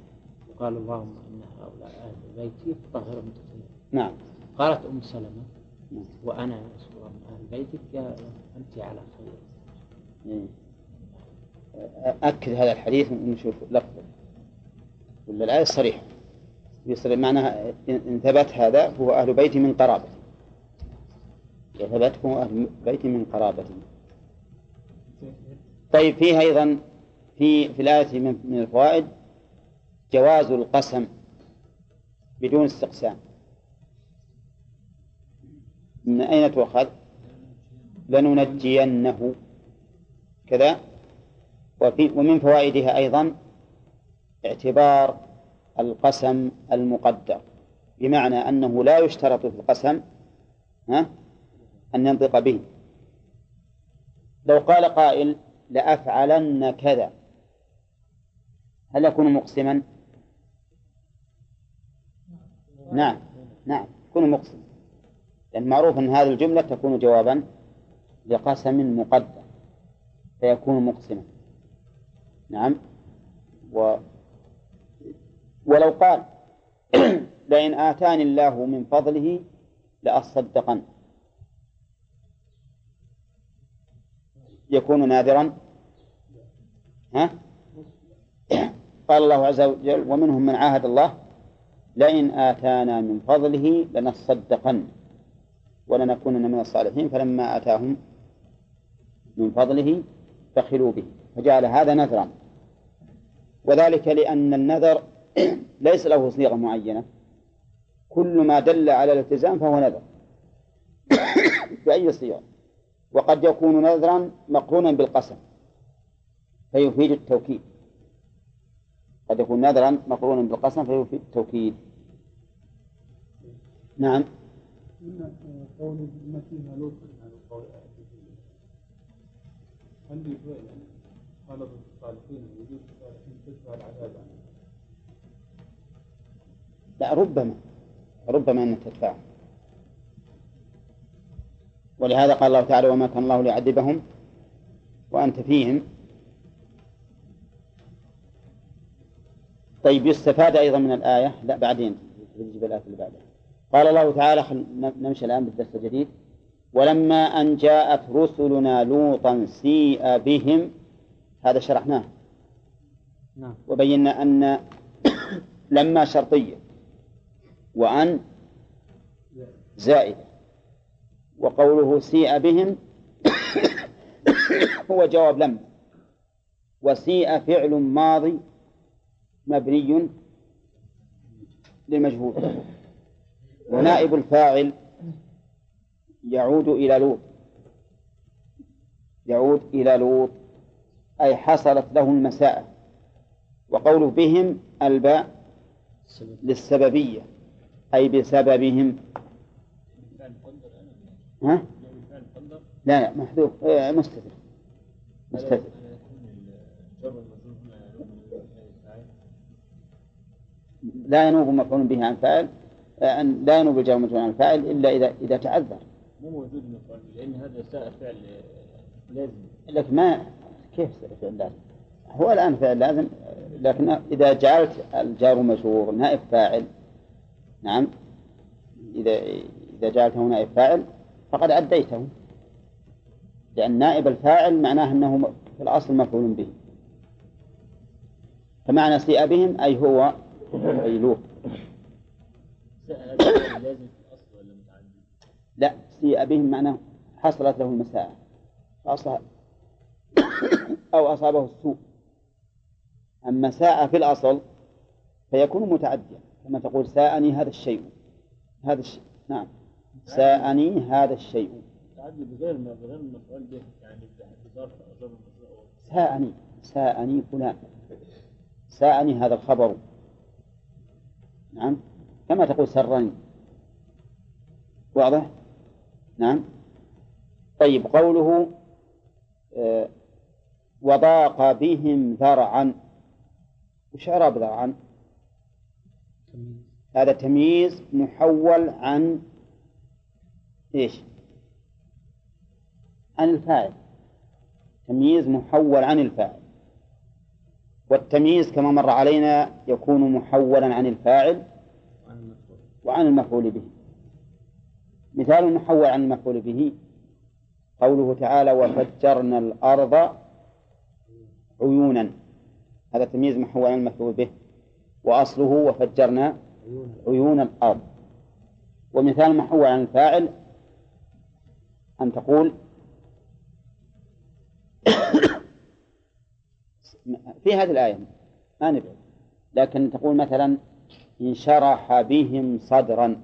وقال اللهم إن هؤلاء أهل بيتي فطهرهم تطهيرا. نعم. قالت أم سلمة نعم. وأنا يا رسول الله من أهل بيتك يا أنت على خير. إيه. أكد هذا الحديث ونشوف لفظه ولا الآية صريحة. يصرح معناها إن إن ثبت هذا فهو أهل بيتي من قرابتي. ثبت فهو أهل بيتي من قرابتي. طيب فيها أيضا في في الآية من الفوائد. جواز القسم بدون استقسام من أين تؤخذ؟ لننجينه كذا وفي ومن فوائدها أيضا اعتبار القسم المقدر بمعنى أنه لا يشترط في القسم ها أن ينطق به لو قال قائل لأفعلن كذا هل يكون مقسما؟ نعم نعم يكون مقسما لأن معروف أن هذه الجملة تكون جوابا لقسم مقدر فيكون مقسما. نعم و ولو قال [CLEARS THROAT] لئن آتاني الله من فضله لأصدقن. يكون نادرا. ها؟ [CLEARS THROAT] قال الله عز وجل ومنهم من عاهد الله لئن آتانا من فضله لنصدقن ولنكونن من الصالحين فلما آتاهم من فضله بخلوا به فجعل هذا نذرا. وذلك لأن النذر [CLEARS THROAT] ليس له صيغة معينة. كل ما دل على الالتزام فهو نذر. [CLEARS THROAT] بأي صيغة؟ وقد يكون نذرا مقرونا بالقسم فيفيد التوكيد. قد يكون نذرا مقرونا بالقسم فيفيد التوكيد نعم. ما فيها هل طلب الصالحين الصالحين تدفع العذاب لا ربما ربما أن تدفعه ولهذا قال الله تعالى وما كان الله ليعذبهم وأنت فيهم طيب يستفاد أيضا من الآية؟ لا بعدين نجيب الآية اللي بعدها. قال الله تعالى نمشي الآن بالدرس الجديد. ولما أن جاءت رسلنا لوطا سيء بهم هذا شرحناه. نعم. وبينا أن [COUGHS] لما شرطية وأن زائدة وقوله سيء بهم [COUGHS] هو جواب لما وسيء فعل ماضي مبني للمجهول. ونائب الفاعل يعود إلى لوط. يعود إلى لوط. أي حصلت له المساءة. وقوله بهم الباء للسببية. أي بسببهم. ها؟ لا لا محذوف. آه، مستتر. مستتر. لا ينوب مفعول به عن فاعل آه، أن لا ينوب الجار مجرور عن فاعل إلا إذا إذا تعذر مو موجود مفعول لأن هذا ساء فعل لازم. لكن ما كيف فعل لازم؟ هو الآن فعل لازم لكن إذا جعلت الجار مجرور نائب فاعل نعم إذا إذا جعلته نائب فاعل فقد أديته. لأن نائب الفاعل معناه أنه في الأصل مفعول به. فمعنى سيء بهم أي هو أي؟ لا سيء بهم معناه حصلت له المساءة أو أصابه السوء. أما ساء في الأصل فيكون متعديا كما تقول ساءني هذا الشيء. هذا الشيء نعم. ساءني هذا الشيء. بغير ما بغير يعني ساءني ساءني فلان. ساءني هذا الخبر. نعم. كما تقول سرني واضح؟ نعم. طيب قوله آه، وضاق بهم ذرعا. وش إعراب ذرعا؟ هذا تمييز محول عن إيش؟ عن الفاعل. تمييز محول عن الفاعل. والتمييز كما مر علينا يكون محولا عن الفاعل وعن المفعول به. مثال المحول عن المفعول به. قوله تعالى وفجرنا الأرض عيونا. هذا تمييز محول عن المفعول به. وأصله وفجرنا عيون الأرض. ومثال محول عن الفاعل أن تقول في هذه الآية. ما نبعد لكن تقول مثلا انشرح بهم صدرا.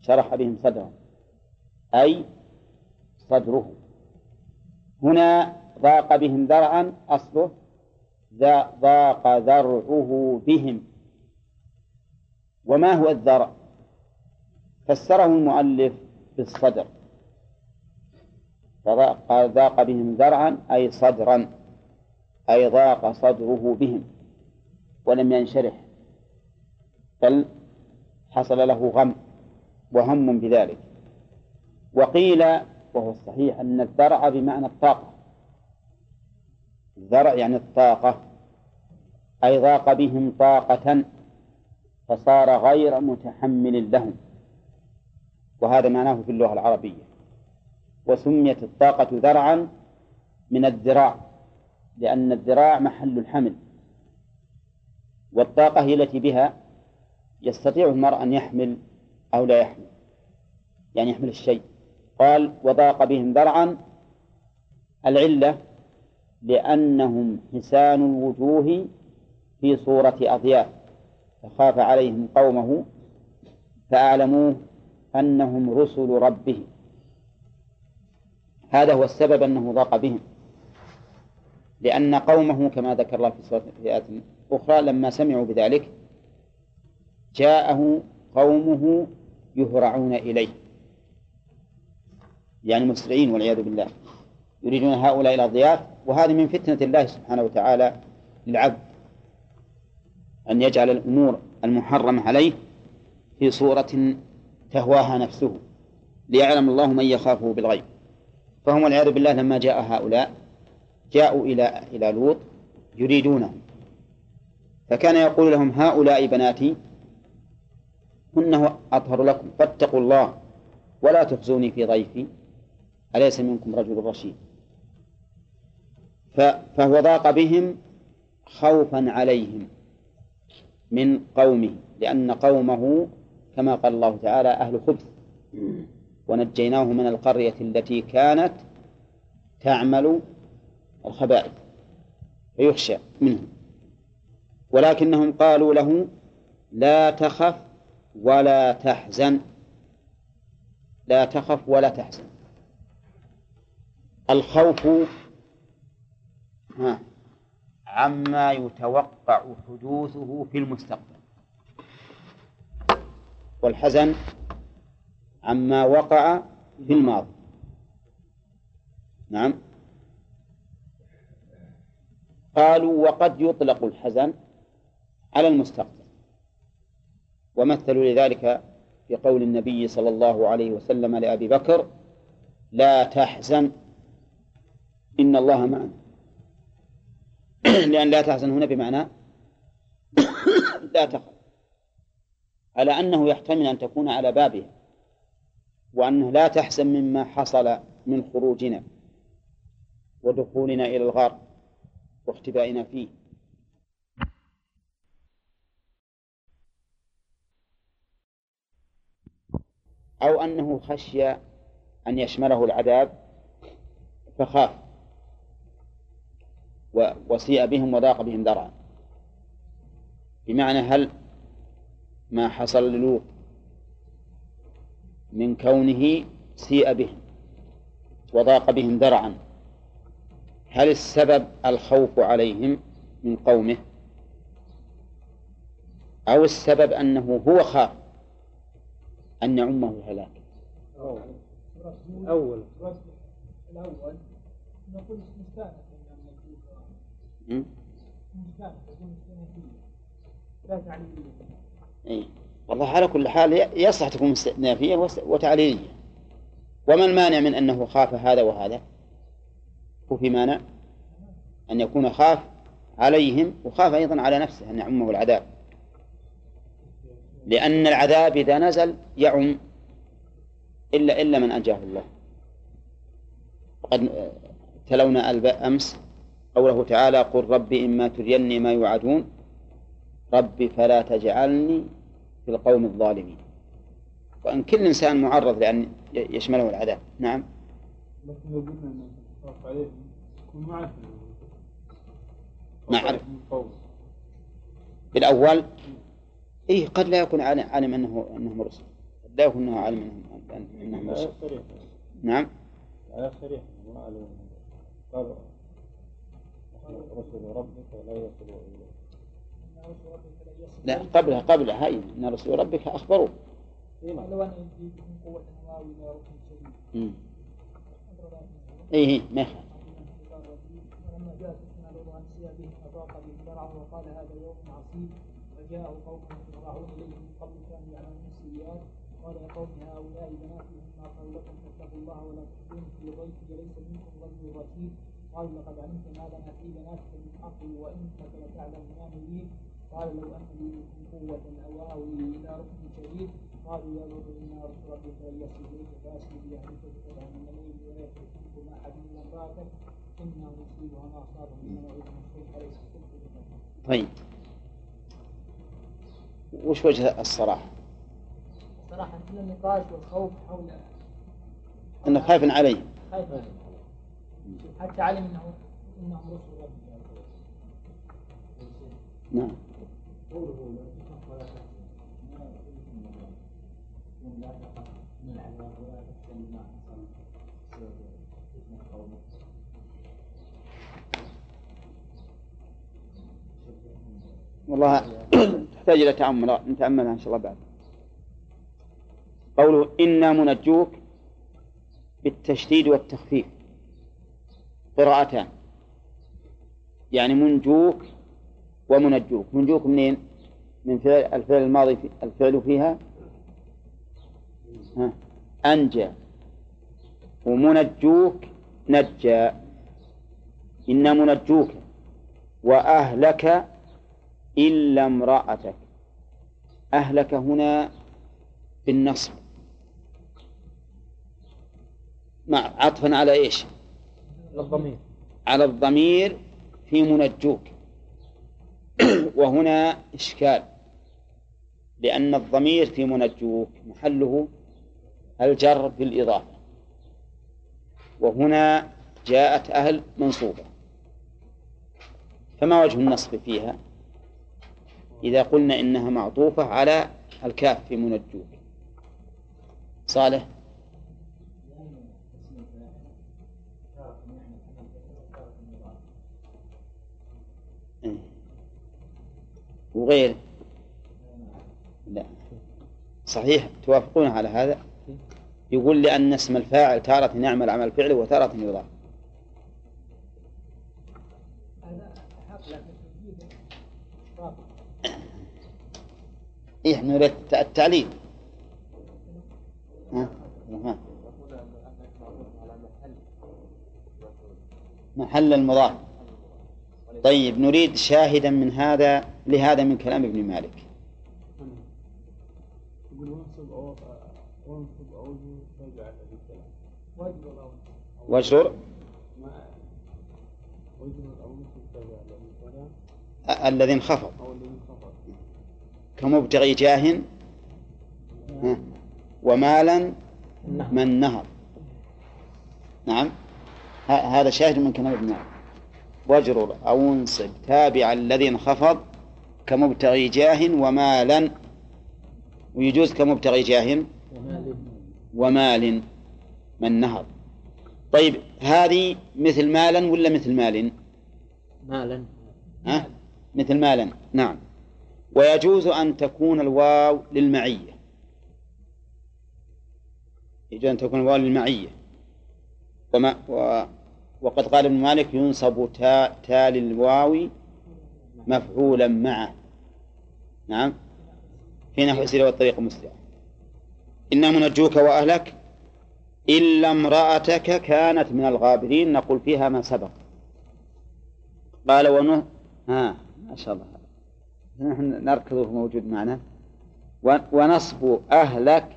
شرح بهم صدرا. أي صدره. هنا ضاق بهم ذرعا أصله ذا- ضاق ذرعه بهم. وما هو الذرع؟ فسره المؤلف بالصدر. فضاق ضاق بهم ذرعا أي صدرا. أي ضاق صدره بهم ولم ينشرح بل حصل له غم وهم بذلك. وقيل وهو الصحيح أن الذرع بمعنى الطاقة الذرع يعني الطاقة أي ضاق بهم طاقة فصار غير متحمل لهم. وهذا معناه في اللغة العربية. وسميت الطاقة ذرعا من الذراع. لأن الذراع محل الحمل والطاقة هي التي بها يستطيع المرء أن يحمل أو لا يحمل يعني يحمل الشيء. قال وضاق بهم ذرعا العلة لأنهم حسان الوجوه في صورة أضياف فخاف عليهم قومه فأعلموه أنهم رسل ربه هذا هو السبب أنه ضاق بهم. لأن قومه كما ذكر الله في سورة في آية أخرى لما سمعوا بذلك جاءه قومه يهرعون إليه. يعني مسرعين والعياذ بالله. يريدون هؤلاء الأضياف وهذه من فتنة الله سبحانه وتعالى للعبد. أن يجعل الأمور المحرمة عليه في صورة تهواها نفسه ليعلم الله من يخافه بالغيب. فهم والعياذ بالله لما جاء هؤلاء جاءوا إلى إلى لوط يريدونه. فكان يقول لهم هؤلاء بناتي هن أطهر لكم فاتقوا الله ولا تخزوني في ضيفي أليس منكم رجل رشيد؟ فهو ضاق بهم خوفا عليهم من قومه لأن قومه كما قال الله تعالى أهل خبث. ونجيناه من القرية التي كانت تعمل الخبائث فيخشى منهم. ولكنهم قالوا له لا تخف ولا تحزن. لا تخف ولا تحزن. الخوف عما يتوقع حدوثه في المستقبل. والحزن عما وقع في الماضي. نعم. قالوا وقد يطلق الحزن على المستقبل. ومثلوا لذلك في قول النبي صلى الله عليه وسلم لأبي بكر لا تحزن إن الله معنا. [CLEARS THROAT] لأن لا تحزن هنا بمعنى [CLEARS THROAT] لا تخف على أنه يحتمل أن تكون على بابها وأنه لا تحزن مما حصل من خروجنا ودخولنا إلى الغار واختبائنا فيه. أو أنه خشي أن يشمله العذاب فخاف. وسيء بهم وضاق بهم ذرعا. بمعنى هل ما حصل للوط من كونه سيء بهم وضاق بهم ذرعا؟ هل السبب الخوف عليهم من قومه؟ أو السبب أنه هو خاف أن يعمه الهلاك أول. الأول نقول تعليلية إيه. والله على كل حال يصح تكون استئنافية وتعليلية. وما المانع من أنه خاف هذا وهذا؟ هو في مانع أن يكون خاف عليهم وخاف أيضا على نفسه أن يعمه العذاب. لأن العذاب إذا نزل يعم إلا إلا من أنجاه الله. وقد تلونا أمس قوله تعالى قل ربي إما تريني ما يوعدون. ربي فلا تجعلني في القوم الظالمين. وأن كل إنسان معرض لأن يشمله العذاب. نعم. لكن من قوم. بالأول؟ إيه قد لا يكون عالم, عالم أنه أنهم رسل قد لا يكون أنه عالم أنهم, أنهم رسل نعم. على صريح ما علم قال رسل ربك لا يصلوا لا قبلها قبلها. هاي. إن رسول ربك أخبروا لو أن يجيكم قوة نواوي إلى ركن شديد. إيه إيه ما وقال هذا يوم عصيب فجاءه قوم يفرعون إليه من قبل قال يا قوم هؤلاء فاتقوا الله ولا في ليس منكم رشيد لقد علمت ما لنا في بناتك من حق وإنك لتعلم ما نريد قال لو أن لي بكم قوة أو آوي إلى ركن شديد قالوا يا لوط إنا رسل ربك إليك فأسر بأهلك وتتبع من الليل ولا يترككم أحد إلا امرأتك إنا مصيبها ما أصابهم إن موعدهم الصبح ليس. طيب وش وجه الصراحة؟ صراحة كل النقاش والخوف حول أنه خايف عليه خايف حتى علم أنه إنهم رسل ربك نعم والله تحتاج إلى تأمل نتأملها إن شاء الله بعد. قوله إنا منجوك بالتشديد والتخفيف. قراءتان. يعني منجوك ومنجوك. منجوك منين؟ من فعل الفعل الماضي الفعل فيها ها أنجى. ومنجوك نجى. إنا منجوك وأهلك إلا امرأتك. أهلك هنا بالنصب. مع عطفا على إيش؟ الضمير. على الضمير في منجوك [CLEARS THROAT] وهنا إشكال. لأن الضمير في منجوك محله الجر بالإضافة. وهنا جاءت أهل منصوبة. فما وجه النصب فيها؟ إذا قلنا إنها معطوفة على الكاف في منجوك صالح؟ إيه. وغير لا. صحيح؟ توافقون على هذا؟ يقول لأن اسم الفاعل تارة يعمل عمل فعله وتارة يضاف إيه نريد التعليل؟ ها. محل المضاف طيب نريد شاهدا من هذا لهذا من كلام ابن مالك أ- الذي انخفض. كمبتغي جاه. ومالا. من نهر. نعم. هذا شاهد من كلام ابن واجرر أو انصب. تابع الذي انخفض كمبتغي جاه ومالا. ويجوز كمبتغي جاه. ومال من نهر. طيب هذه مثل مالا ولا مثل مال؟ مالا. ها؟ مثل مالا نعم. ويجوز أن تكون الواو للمعية. يجوز أن تكون الواو للمعية. وما و وقد قال ابن مالك ينصب تا, تا للواو مفعولا معه. نعم. في نحو سيرة والطريق مسرع إنا منجوك وأهلك إلا امرأتك كانت من الغابرين. نقول فيها ما سبق. قال ونه ها ما شاء الله. نحن نركض موجود معنا. ونصب أهلك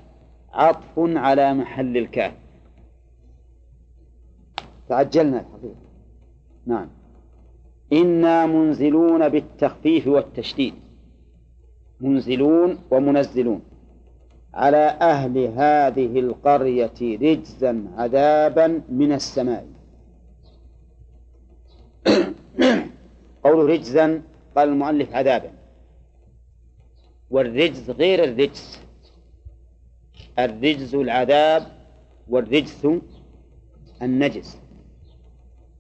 عطف على محل الكاف تعجلنا الحقيقة نعم. إنا منزلون بالتخفيف والتشديد. منزلون ومنزلون. على أهل هذه القرية رجزا عذابا من السماء. [CLEARS THROAT] قول رجزا قال المؤلف عذابا. والرجز غير الرجس الرجز العذاب والرجس النجس.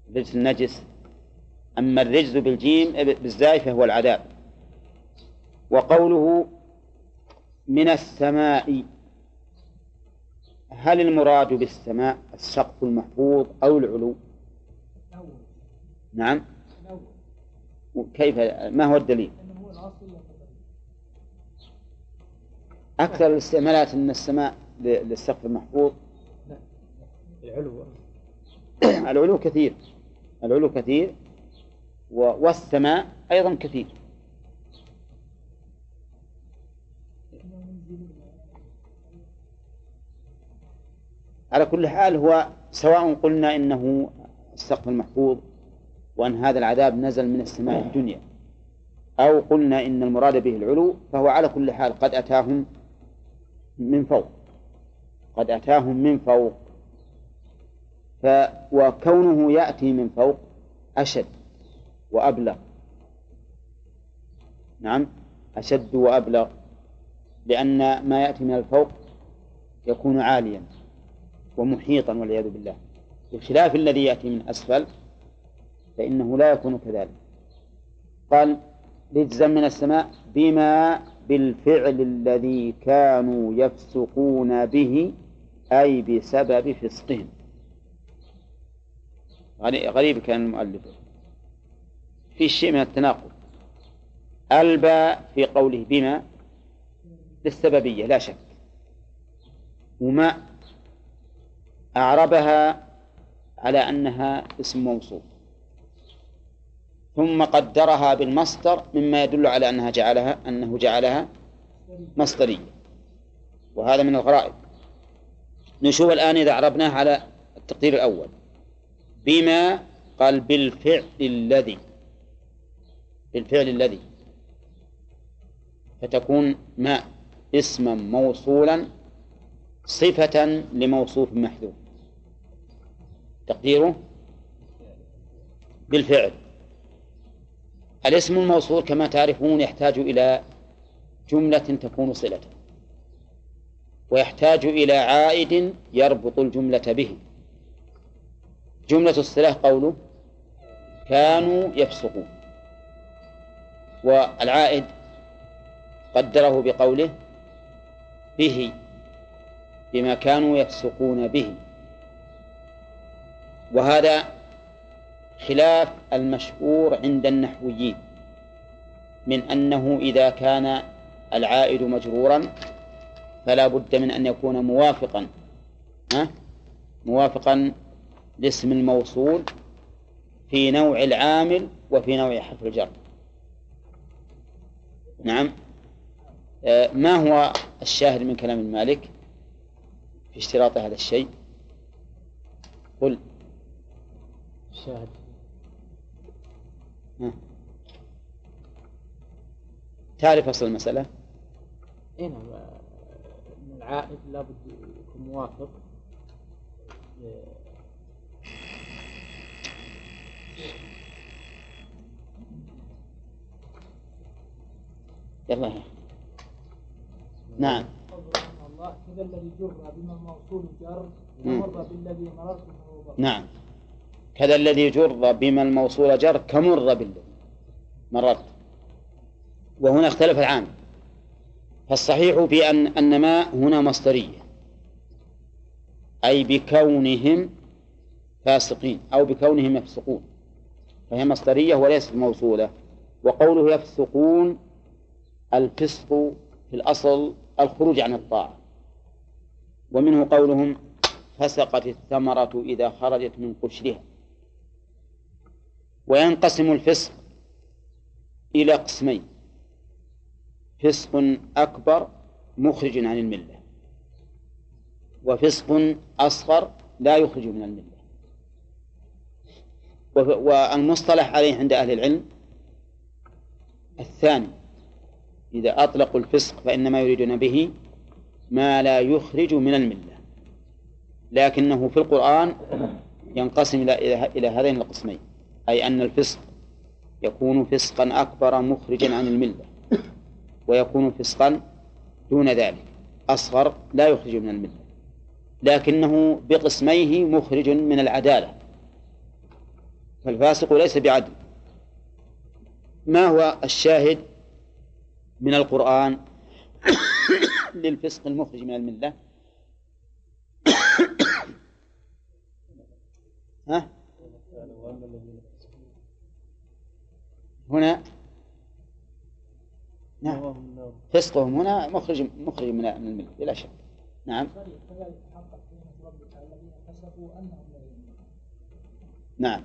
الرجس النجس. أما الرجز بالجيم بالزاي فهو العذاب. وقوله من السماء. هل المراد بالسماء السقف المحفوظ أو العلو؟ نعم. كيف؟ ما هو الدليل؟ أكثر الاستعمالات أن السماء للسقف المحفوظ؟ العلو. [COUGHS] العلو كثير. العلو كثير والسماء أيضا كثير. على كل حال هو سواء قلنا إنه السقف المحفوظ وأن هذا العذاب نزل من السماء الدنيا أو قلنا إن المراد به العلو فهو على كل حال قد أتاهم من فوق قد أتاهم من فوق. ف وكونه يأتي من فوق أشد وأبلغ. نعم أشد وأبلغ لأن ما يأتي من الفوق يكون عاليا. ومحيطا والعياذ بالله. بخلاف الذي يأتي من أسفل فإنه لا يكون كذلك. قال رجزا من السماء بما بالفعل الذي كانوا يفسقون به أي بسبب فسقهم. غريب كان المؤلف. في شيء من التناقض. الباء في قوله بما للسببية لا شك. وما أعربها على أنها اسم موصول ثم قدرها بالمصدر مما يدل على أنها جعلها أنه جعلها مصدرية. وهذا من الغرائب. نشوف الآن إذا عربناه على التقدير الأول. بما قال بالفعل الذي. بالفعل الذي. فتكون ما اسما موصولا صفة لموصوف محذوف. تقديره بالفعل. الاسم الموصول كما تعرفون يحتاج إلى جملة تكون صلة ويحتاج إلى عائد يربط الجملة به. جملة الصلة قوله كانوا يفسقون والعائد قدره بقوله به بما كانوا يفسقون به. وهذا خلاف المشهور عند النحويين من أنه إذا كان العائد مجرورا فلا بد من أن يكون موافقا ها؟ موافقا لاسم الموصول في نوع العامل وفي نوع حرف الجر. نعم. آه، ما هو الشاهد من كلام المالك في اشتراط هذا الشيء؟ قل. الشاهد. تعرف أصل المسألة؟ اي نعم العائد لابد يكون موافق. يلا. نعم. الله كذا الذي جر بما الموصول جر مر بالذي مررت نعم. كذا الذي جر بما الموصول جر كمر بالذي مررت وهنا اختلف العامل فالصحيح في أن أن ما هنا مصدرية. أي بكونهم فاسقين أو بكونهم يفسقون. فهي مصدرية وليست موصولة. وقوله يفسقون الفسق في الأصل الخروج عن الطاعة. ومنه قولهم فسقت الثمرة إذا خرجت من قشرها. وينقسم الفسق إلى قسمين. فسق أكبر مخرج عن الملة وفسق أصغر لا يخرج من الملة. والمصطلح عليه عند أهل العلم الثاني إذا أطلقوا الفسق فإنما يريدون به ما لا يخرج من الملة لكنه في القرآن ينقسم إلى إلى هذين القسمين. أي أن الفسق يكون فسقا أكبر مخرجا عن الملة ويكون فسقا دون ذلك أصغر لا يخرج من الملة لكنه بقسميه مخرج من العدالة. فالفاسق ليس بعدل. ما هو الشاهد من القرآن [COUGHS] للفسق المخرج من الملة؟ [COUGHS] ها؟ هنا. نعم. فسقهم هنا مخرج مخرج من الملة بلا شك. نعم. نعم.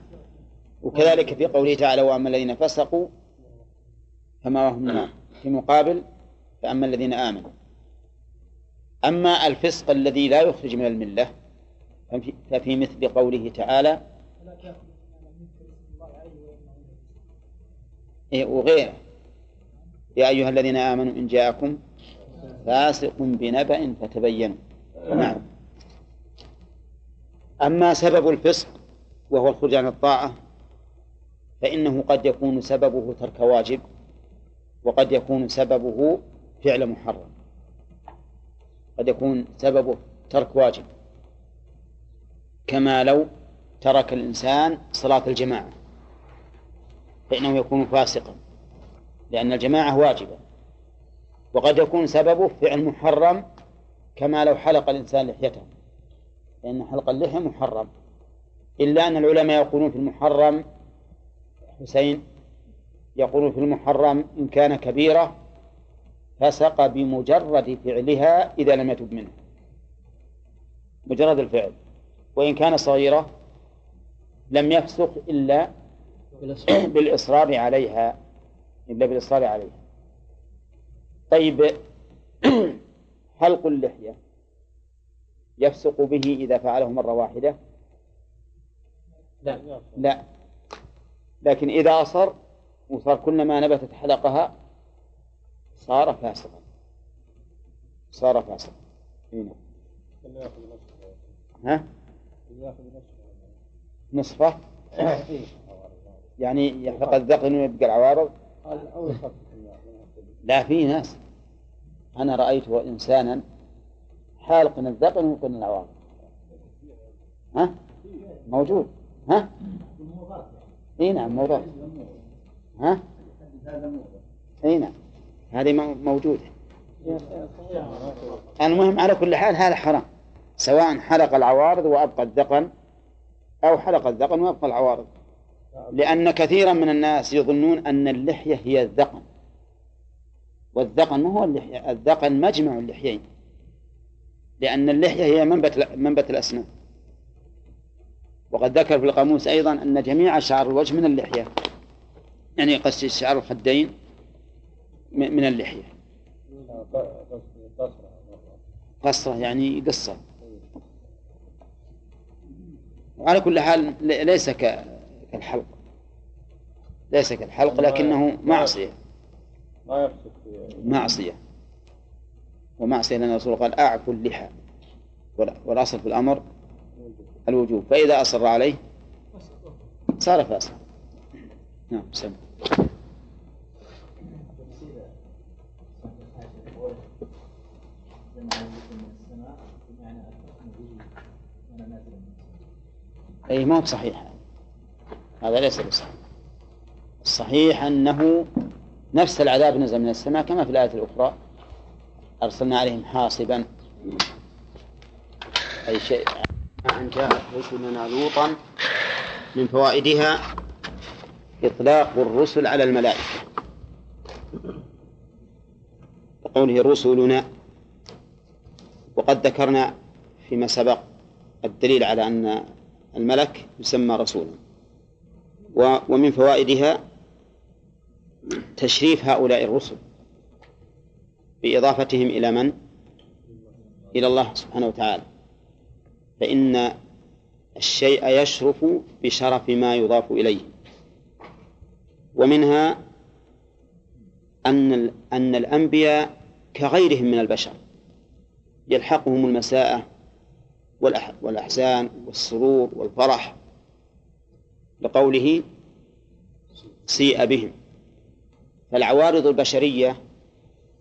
وكذلك في قوله تعالى وأما الذين فسقوا فما هم النار في مقابل فأما الذين آمنوا. أما الفسق الذي لا يخرج من الملة ففي- ففي مثل قوله تعالى وغيره. يا أيها الذين آمنوا إن جاءكم فاسق بنبأ فتبينوا. نعم. أما سبب الفسق وهو الخروج عن الطاعة فإنه قد يكون سببه ترك واجب وقد يكون سببه فعل محرم. قد يكون سببه ترك واجب كما لو ترك الإنسان صلاة الجماعة. فإنه يكون فاسقا لأن الجماعة واجبة وقد يكون سببه فعل محرم كما لو حلق الإنسان لحيته لأن حلق اللحية محرم. إلا أن العلماء يقولون في المحرم حسين يقولون في المحرم إن كان كبيرة فسق بمجرد فعلها إذا لم يتب منه مجرد الفعل. وإن كان صغيرة لم يفسق إلا بالإصرار [CLEARS THROAT] عليها. إلا بالإصرار عليها. طيب [CLEARS THROAT] حلق اللحية يفسق به إذا فعله مرة واحدة؟ لا. لا. لكن إذا أصر وصار كلما نبتت حلقها صار فاسقا. صار فاسقا. هنا. ها؟ نصفه. يعني يحلق الذقن ويبقى العوارض؟ لا في ناس. أنا رأيت إنسانا حالق الذقن ويقن العوارض. ها؟ موجود. ها؟ إي نعم موضوع ها؟ إي نعم. هذه مو- موجودة. المهم على كل حال هذا حرام. سواء حلق العوارض وأبقى الذقن أو حلق الذقن وأبقى العوارض. لأن كثيرا من الناس يظنون أن اللحية هي الذقن. والذقن ما هو اللحية؟ الذقن مجمع اللحيين. لأن اللحية هي منبت منبت الأسنان. وقد ذكر في القاموس أيضا أن جميع شعر الوجه من اللحية. يعني قصد شعر الخدين من اللحية. قصرة يعني قصة. وعلى كل حال ليس ك- كالحلق ليس كالحلق لكنه معصية. معصية. ومعصية لأن الرسول قال أعفوا اللحى وال- والأصل في الأمر الوجوب. فإذا أصر عليه صار فاسقا نعم سم أي ما هو بصحيح. هذا ليس بصحيح. الصحيح أنه نفس العذاب نزل من السماء كما في الآية الأخرى. أرسلنا عليهم حاصبا. أي شيء. أن جاءت رسلنا لوطا من فوائدها إطلاق الرسل على الملائكة. وقوله رسلنا وقد ذكرنا فيما سبق الدليل على أن الملك يسمى رسولا. ومن فوائدها تشريف هؤلاء الرسل بإضافتهم إلى من؟ إلى الله سبحانه وتعالى فإن الشيء يشرف بشرف ما يضاف إليه ومنها أن أن الأنبياء كغيرهم من البشر يلحقهم المساءة والأح- والأحزان والسرور والفرح لقوله سيء بهم. فالعوارض البشرية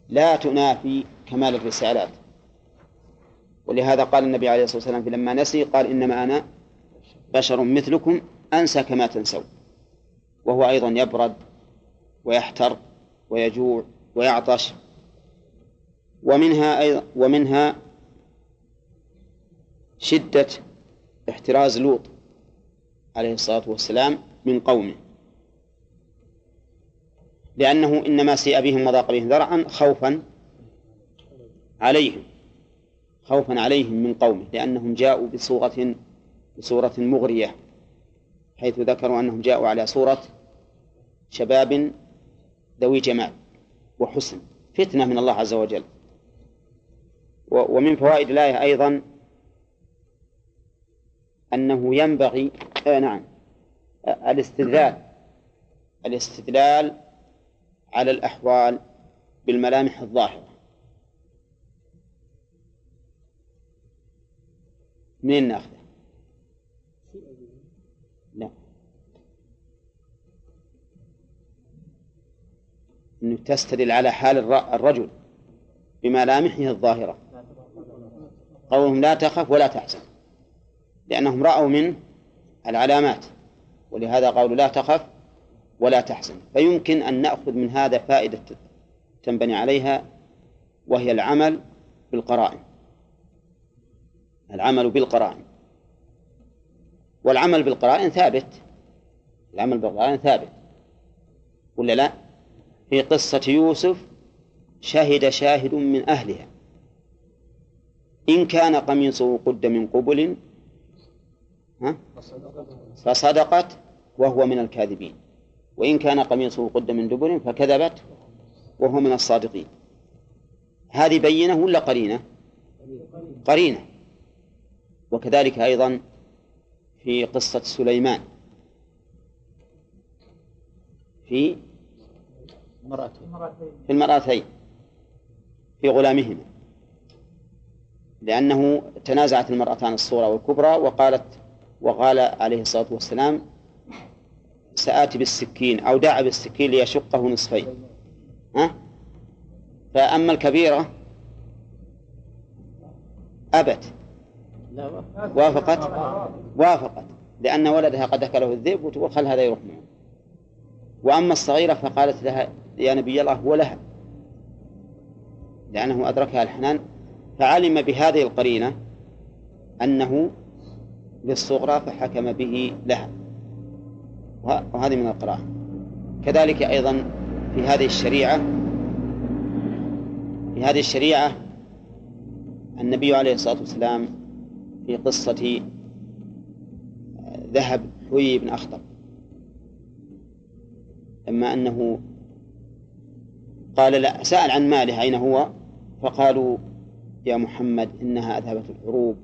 لا تنافي كمال الرسالات. ولهذا قال النبي عليه الصلاة والسلام لما نسي قال إنما أنا بشر مثلكم أنسى كما تنسون. وهو أيضا يبرد ويحتر ويجوع ويعطش. ومنها أيضا ومنها شدة احتراز لوط. عليه الصلاة والسلام من قومه. لأنه إنما سيء بهم وضاق بهم ذرعا خوفا عليهم خوفا عليهم من قومه لأنهم جاءوا بصورة بصورة مغرية حيث ذكروا أنهم جاءوا على صورة شباب ذوي جمال وحسن فتنة من الله عز وجل. ومن فوائد الآية أيضا أنه ينبغي آه نعم. آه، الاستدلال. الاستدلال على الأحوال بالملامح الظاهرة. منين ناخذه؟ لا. أنه تستدل على حال الر- الرجل بملامحه الظاهرة. قولهم لا تخف ولا تحزن. لأنهم رأوا منه العلامات ولهذا قالوا لا تخف ولا تحزن فيمكن أن نأخذ من هذا فائدة تنبني عليها وهي العمل بالقرائن. العمل بالقرائن. والعمل بالقرائن ثابت. العمل بالقرائن ثابت. ولا لا؟ في قصة يوسف شهد شاهد من أهلها. إن كان قميصه قد من قبل؟ فصدقت وهو من الكاذبين. وإن كان قميصه قد من دبر فكذبت وهو من الصادقين. هذه بينة ولا قرينة؟ قرينة. وكذلك أيضا في قصة سليمان. في في المرأتين في غلامهما. لأنه تنازعت المرأتان الصغرى والكبرى وقالت وقال عليه الصلاة والسلام سآتي بالسكين أو دعا بالسكين ليشقه نصفين. ها؟ فأما الكبيرة أبت. وافقت؟ وافقت لأن ولدها قد أكله الذئب وخل هذا يروح معه. وأما الصغيرة فقالت لها يا نبي الله هو لها لأنه أدركها الحنان فعلم بهذه القرينة أنه للصغرى فحكم به لها. وهذه من القراءة. كذلك أيضا في هذه الشريعة في هذه الشريعة النبي عليه الصلاة والسلام في قصة ذهب حوي بن أخطب. لما أنه قال لا سأل عن ماله أين هو؟ فقالوا يا محمد إنها أذهبت الحروب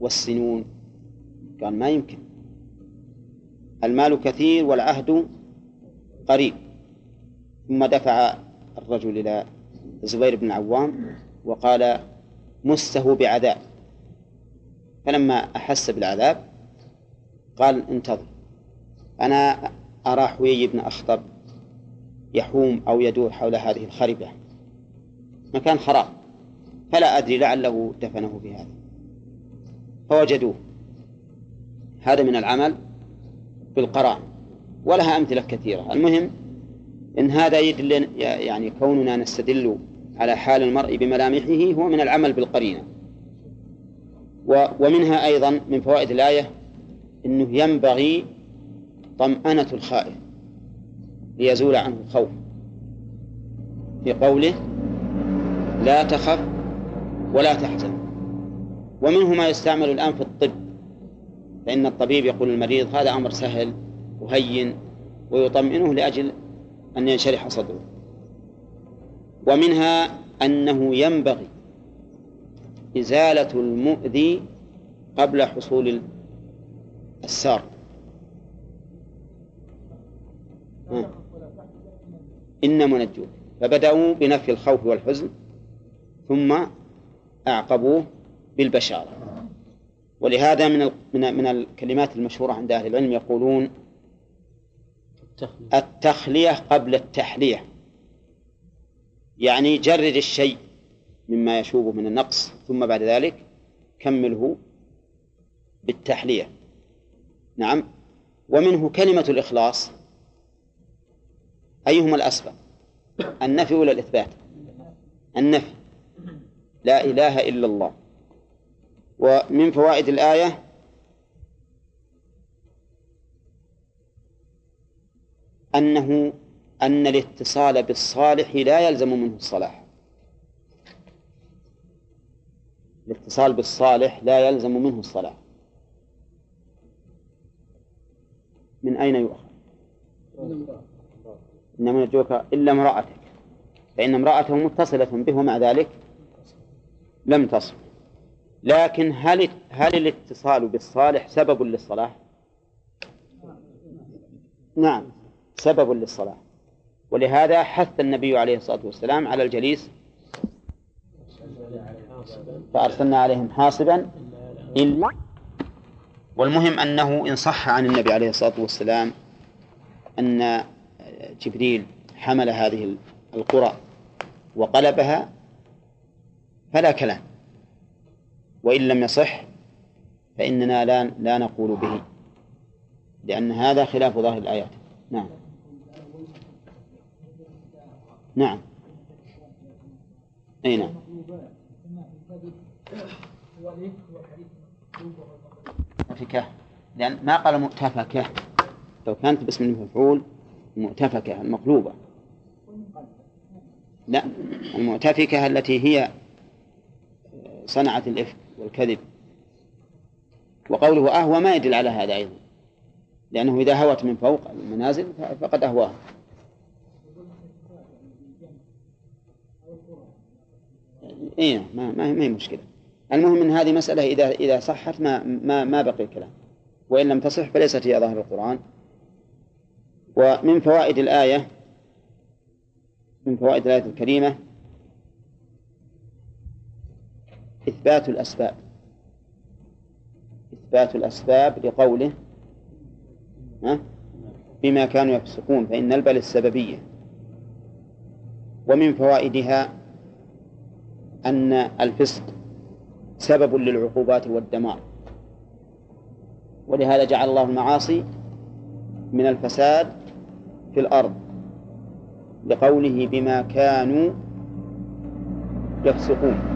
والسنون. قال ما يمكن. المال كثير والعهد قريب. ثم دفع الرجل إلى الزبير بن العوام وقال مسه بعذاب. فلما أحس بالعذاب قال انتظر. أنا أرى حويي بن أخطب يحوم أو يدور حول هذه الخربة. مكان خراب. فلا أدري لعله دفنه في هذا فوجدوه. هذا من العمل بالقرآن ولها أمثلة كثيرة. المهم إن هذا يدل يعني كوننا نستدل على حال المرء بملامحه هو من العمل بالقرينة. ومنها أيضا من فوائد الآية أنه ينبغي طمأنة الخائف ليزول عنه الخوف في قوله لا تخف ولا تحزن. ومنه ما يستعمل الآن في الطب. فإن الطبيب يقول للمريض هذا أمر سهل وهين ويطمئنه لأجل أن ينشرح صدره. ومنها أنه ينبغي إزالة المؤذي قبل حصول السار. إن منجوه. فبدأوا بنفي الخوف والحزن ثم أعقبوه بالبشارة. ولهذا من من من الكلمات المشهورة عند أهل العلم يقولون التخلية. قبل التحلية. يعني جرد الشيء مما يشوبه من النقص ثم بعد ذلك كمله بالتحلية. نعم. ومنه كلمة الإخلاص. أيهما الأسبق؟ النفي ولا الإثبات؟ النفي. لا إله إلا الله. ومن فوائد الآية أنه أن الاتصال بالصالح لا يلزم منه الصلاح. الاتصال بالصالح لا يلزم منه الصلاح. من أين يؤخذ؟ إنما يرجوك إلا امرأتك. فإن امرأته متصلة به ومع ذلك لم تصل. لكن هل هل الاتصال بالصالح سبب للصلاح؟ نعم سبب للصلاح ولهذا حث النبي عليه الصلاة والسلام على الجليس فأرسلنا عليهم حاصبا إلا والمهم أنه إن صح عن النبي عليه الصلاة والسلام أن جبريل حمل هذه القرى وقلبها فلا كلام وإن لم يصح فإننا لا لا نقول به لأن هذا خلاف ظاهر الآيات. نعم. نعم. أي نعم. مؤتفكة لأن ما قال مؤتفكة. لو كانت باسم المفعول مؤتفكة المقلوبة. لا المؤتفكة التي هي صنعت الإفك والكذب. وقوله أهوى ما يدل على هذا أيضا. لأنه إذا هوت من فوق المنازل فقد أهواها نعم، ما ما هي مشكلة. المهم إن هذه مسألة اذا إذا صحت ما ما ما بقي الكلام. وإن لم تصح فليست هي ظاهر القرآن. ومن فوائد الايه من فوائد الآية الكريمة إثبات الأسباب. إثبات الأسباب لقوله ها بما كانوا يفسقون فإن البل السببية. ومن فوائدها أن الفسق سبب للعقوبات والدمار. ولهذا جعل الله المعاصي من الفساد في الأرض لقوله بما كانوا يفسقون.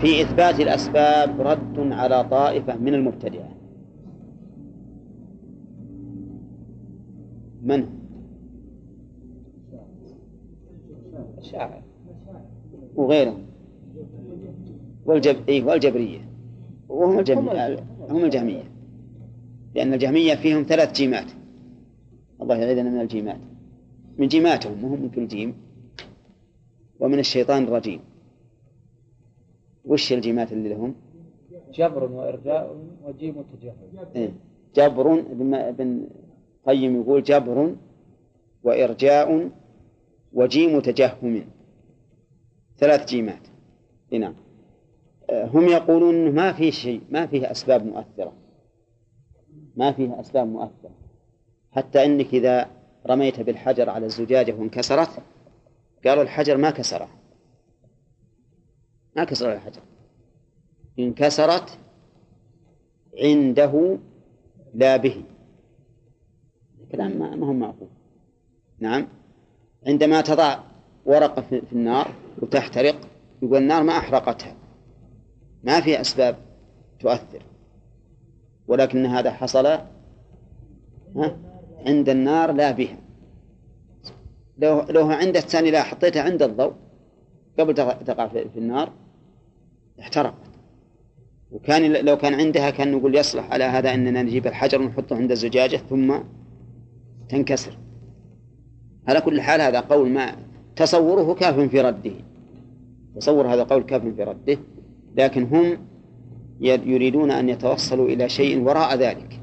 في إثبات الأسباب رد على طائفة من المبتدعة من؟ الشاعر وغيرهم. والجب... إيه والجبرية. وهم الجهمية هم الجهمية. لأن الجهمية فيهم ثلاث جيمات. الله يعيذنا من الجيمات. من جيماتهم وهم من كل جيم ومن الشيطان الرجيم. وش الجيمات اللي لهم؟ جبر وإرجاء وجيم وتجاهل إيه؟ جبر ابن ابن قيم يقول جبر وإرجاء وجيم تجهم ثلاث جيمات. نعم. هم يقولون إنه ما في شيء ما فيه أسباب مؤثرة. ما فيه أسباب مؤثرة. حتى إنك إذا رميت بالحجر على الزجاجة وانكسرت قالوا الحجر ما كسره. ما كسر الحجر. انكسرت عنده لا به. كلام ما هو معقول. نعم. عندما تضع ورقة في النار وتحترق يقول النار ما أحرقتها. ما في أسباب تؤثر. ولكن هذا حصل عند النار لا بها. لو لو عند الثاني لا حطيتها عند الضوء. قبل تقع في النار احترقت وكان لو كان عندها كان نقول يصلح على هذا أننا نجيب الحجر ونحطه عند الزجاجه ثم تنكسر. على كل حال هذا قول ما تصوره كاف في رده. تصور هذا قول كاف في رده. لكن هم يريدون أن يتوصلوا إلى شيء وراء ذلك.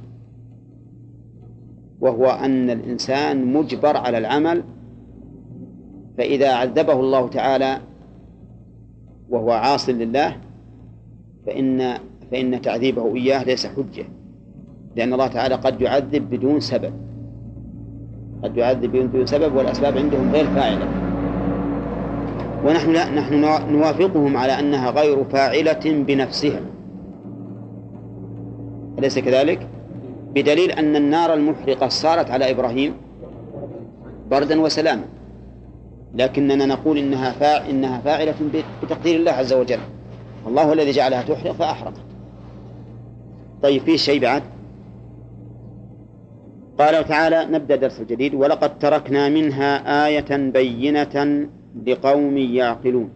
وهو أن الإنسان مجبر على العمل. فإذا عذبه الله تعالى وهو عاص لله فإن فإن تعذيبه إياه ليس حجة لأن الله تعالى قد يعذب بدون سبب. قد يعذب بدون سبب والأسباب عندهم غير فاعلة. ونحن لا نحن نوافقهم على أنها غير فاعلة بنفسها. أليس كذلك؟ بدليل أن النار المحرقة صارت على إبراهيم بردا وسلاما. لكننا نقول إنها فاع إنها فاعلة بتقدير الله عز وجل. الله الذي جعلها تحرق فأحرقت. طيب في شيء بعد؟ قال تعالى نبدأ درس الجديد ولقد تركنا منها آية بينة لقوم يعقلون.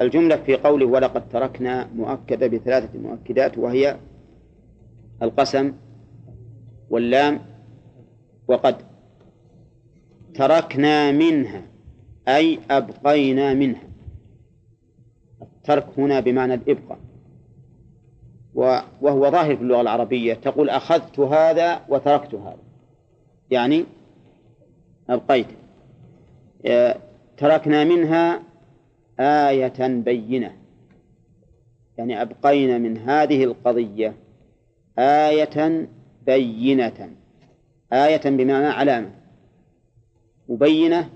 الجملة في قوله ولقد تركنا مؤكدة بثلاثة مؤكدات وهي القسم واللام وقد. تركنا منها أي أبقينا منها. الترك هنا بمعنى الإبقاء. وهو ظاهر في اللغة العربية تقول أخذت هذا وتركت هذا. يعني أبقيت. تركنا منها آية بينة. يعني أبقينا من هذه القضية آية بينة. آية بمعنى علامة. مبينة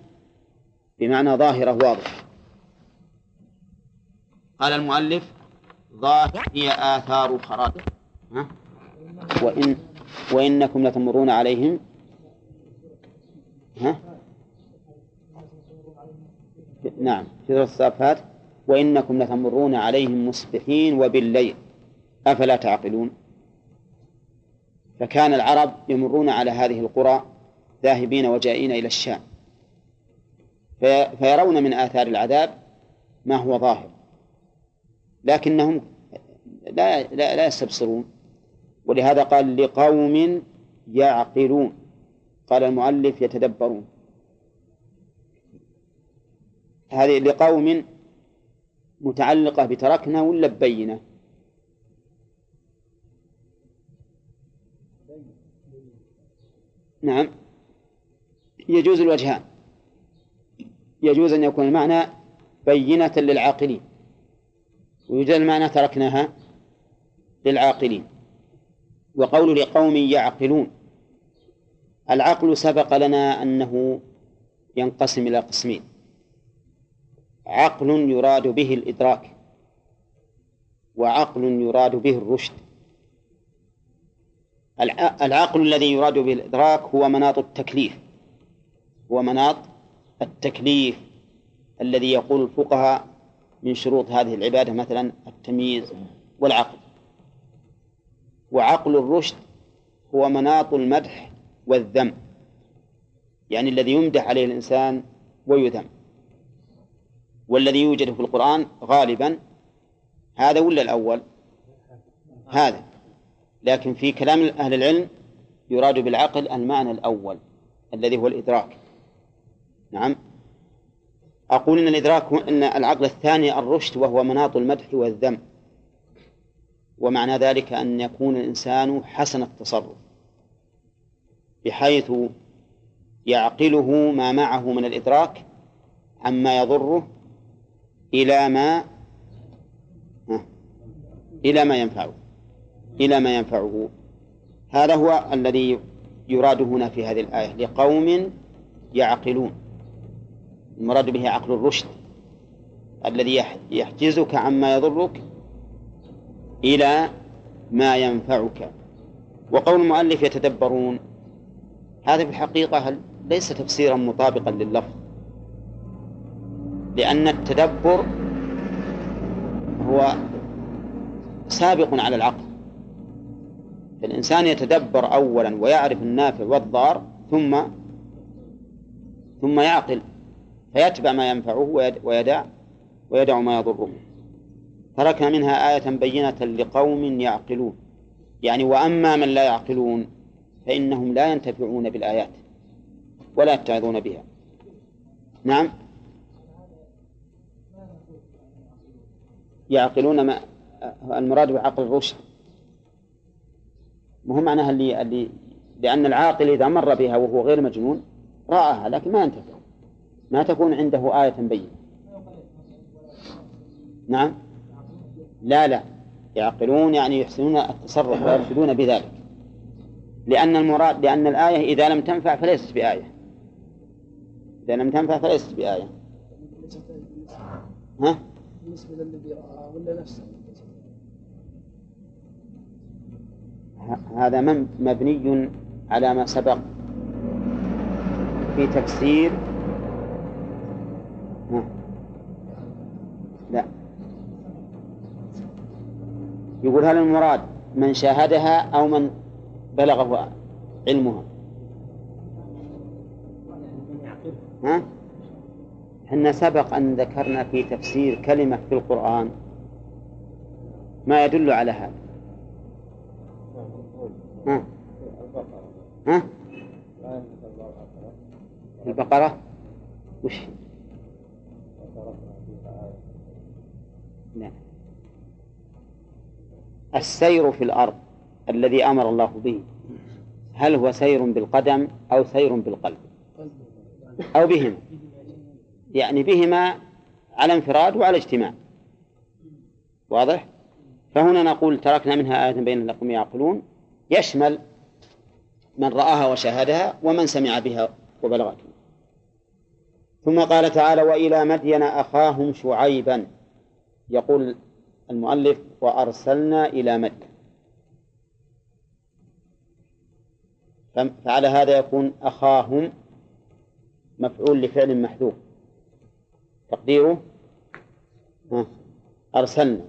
بمعنى ظاهرة واضحة. قال المؤلف ظاهر هي آثار خراب وإن وإنكم لتمرون عليهم. ها؟ نعم في سورة الصافات وإنكم لتمرون عليهم مصبحين وبالليل. أفلا تعقلون؟ فكان العرب يمرون على هذه القرى ذاهبين وجائين إلى الشام. في فيرون من آثار العذاب ما هو ظاهر. لكنهم لا لا, لا يستبصرون. ولهذا قال لقوم يعقلون. قال المؤلف يتدبرون. هذه لقوم متعلقة بتركنا ولا ببينة؟ نعم. يجوز الوجهان. يجوز أن يكون المعنى بينة للعاقلين. ويوجد المعنى تركناها للعاقلين. وقول لقوم يعقلون العقل سبق لنا أنه ينقسم إلى قسمين. عقل يراد به الإدراك وعقل يراد به الرشد. العقل الذي يراد به الإدراك هو مناط التكليف. هو مناط التكليف الذي يقول الفقهاء من شروط هذه العبادة مثلا التمييز والعقل. وعقل الرشد هو مناط المدح والذم يعني الذي يمدح عليه الإنسان ويذم. والذي يوجد في القرآن غالبا هذا ولا الأول؟ هذا. لكن في كلام أهل العلم يراد بالعقل المعنى الأول الذي هو الإدراك. نعم. أقول إن الإدراك أن العقل الثاني الرشد وهو مناط المدح والذم. ومعنى ذلك أن يكون الإنسان حسن التصرف. بحيث يعقله ما معه من الإدراك عما يضره إلى ما إلى ما ينفعه إلى ما ينفعه. هذا هو الذي يراد هنا في هذه الآية لقوم يعقلون. المراد به عقل الرشد الذي يحجزك عما يضرك إلى ما ينفعك. وقول المؤلف يتدبرون. هذا في الحقيقة ليس تفسيرا مطابقا لللفظ؟ لأن التدبر هو سابق على العقل. فالإنسان يتدبر أولا ويعرف النافع والضار ثم ثم يعقل. فيتبع ما ينفعه ويدع ويدع ما يضره. تركنا منها آية بينة لقوم يعقلون. يعني وأما من لا يعقلون فإنهم لا ينتفعون بالآيات ولا يتعظون بها. نعم. يعقلون ما المراد بعقل الرشد مو معناها اللي اللي لأن العاقل إذا مر بها وهو غير مجنون رآها لكن ما ينتفع. ما تكون عنده آية بينة. نعم. لا لا. يعقلون يعني يحسنون التصرف ويرشدون بذلك. لأن المراد لأن الآية إذا لم تنفع فليست بآية. إذا لم تنفع فليست بآية. ها؟ بالنسبة للذي رأى ولا نفسه هذا مبني على ما سبق في تفسير يقول هل المراد من شاهدها أو من بلغه علمها ها؟ إحنا سبق أن ذكرنا في تفسير كلمة في القرآن ما يدل على هذا ها؟ ها؟ البقرة وش لا السير في الأرض الذي أمر الله به. هل هو سير بالقدم أو سير بالقلب؟ أو بهما. يعني بهما على انفراد وعلى اجتماع. واضح؟ فهنا نقول تركنا منها آية بين لكم يعقلون. يشمل من رآها وشاهدها ومن سمع بها وبلغته. ثم قال تعالى وإلى مدين أخاهم شعيبا. يقول المؤلف وأرسلنا إلى مدين فعلى هذا يكون أخاهم مفعول لفعل محذوف. تقديره؟ أرسلنا.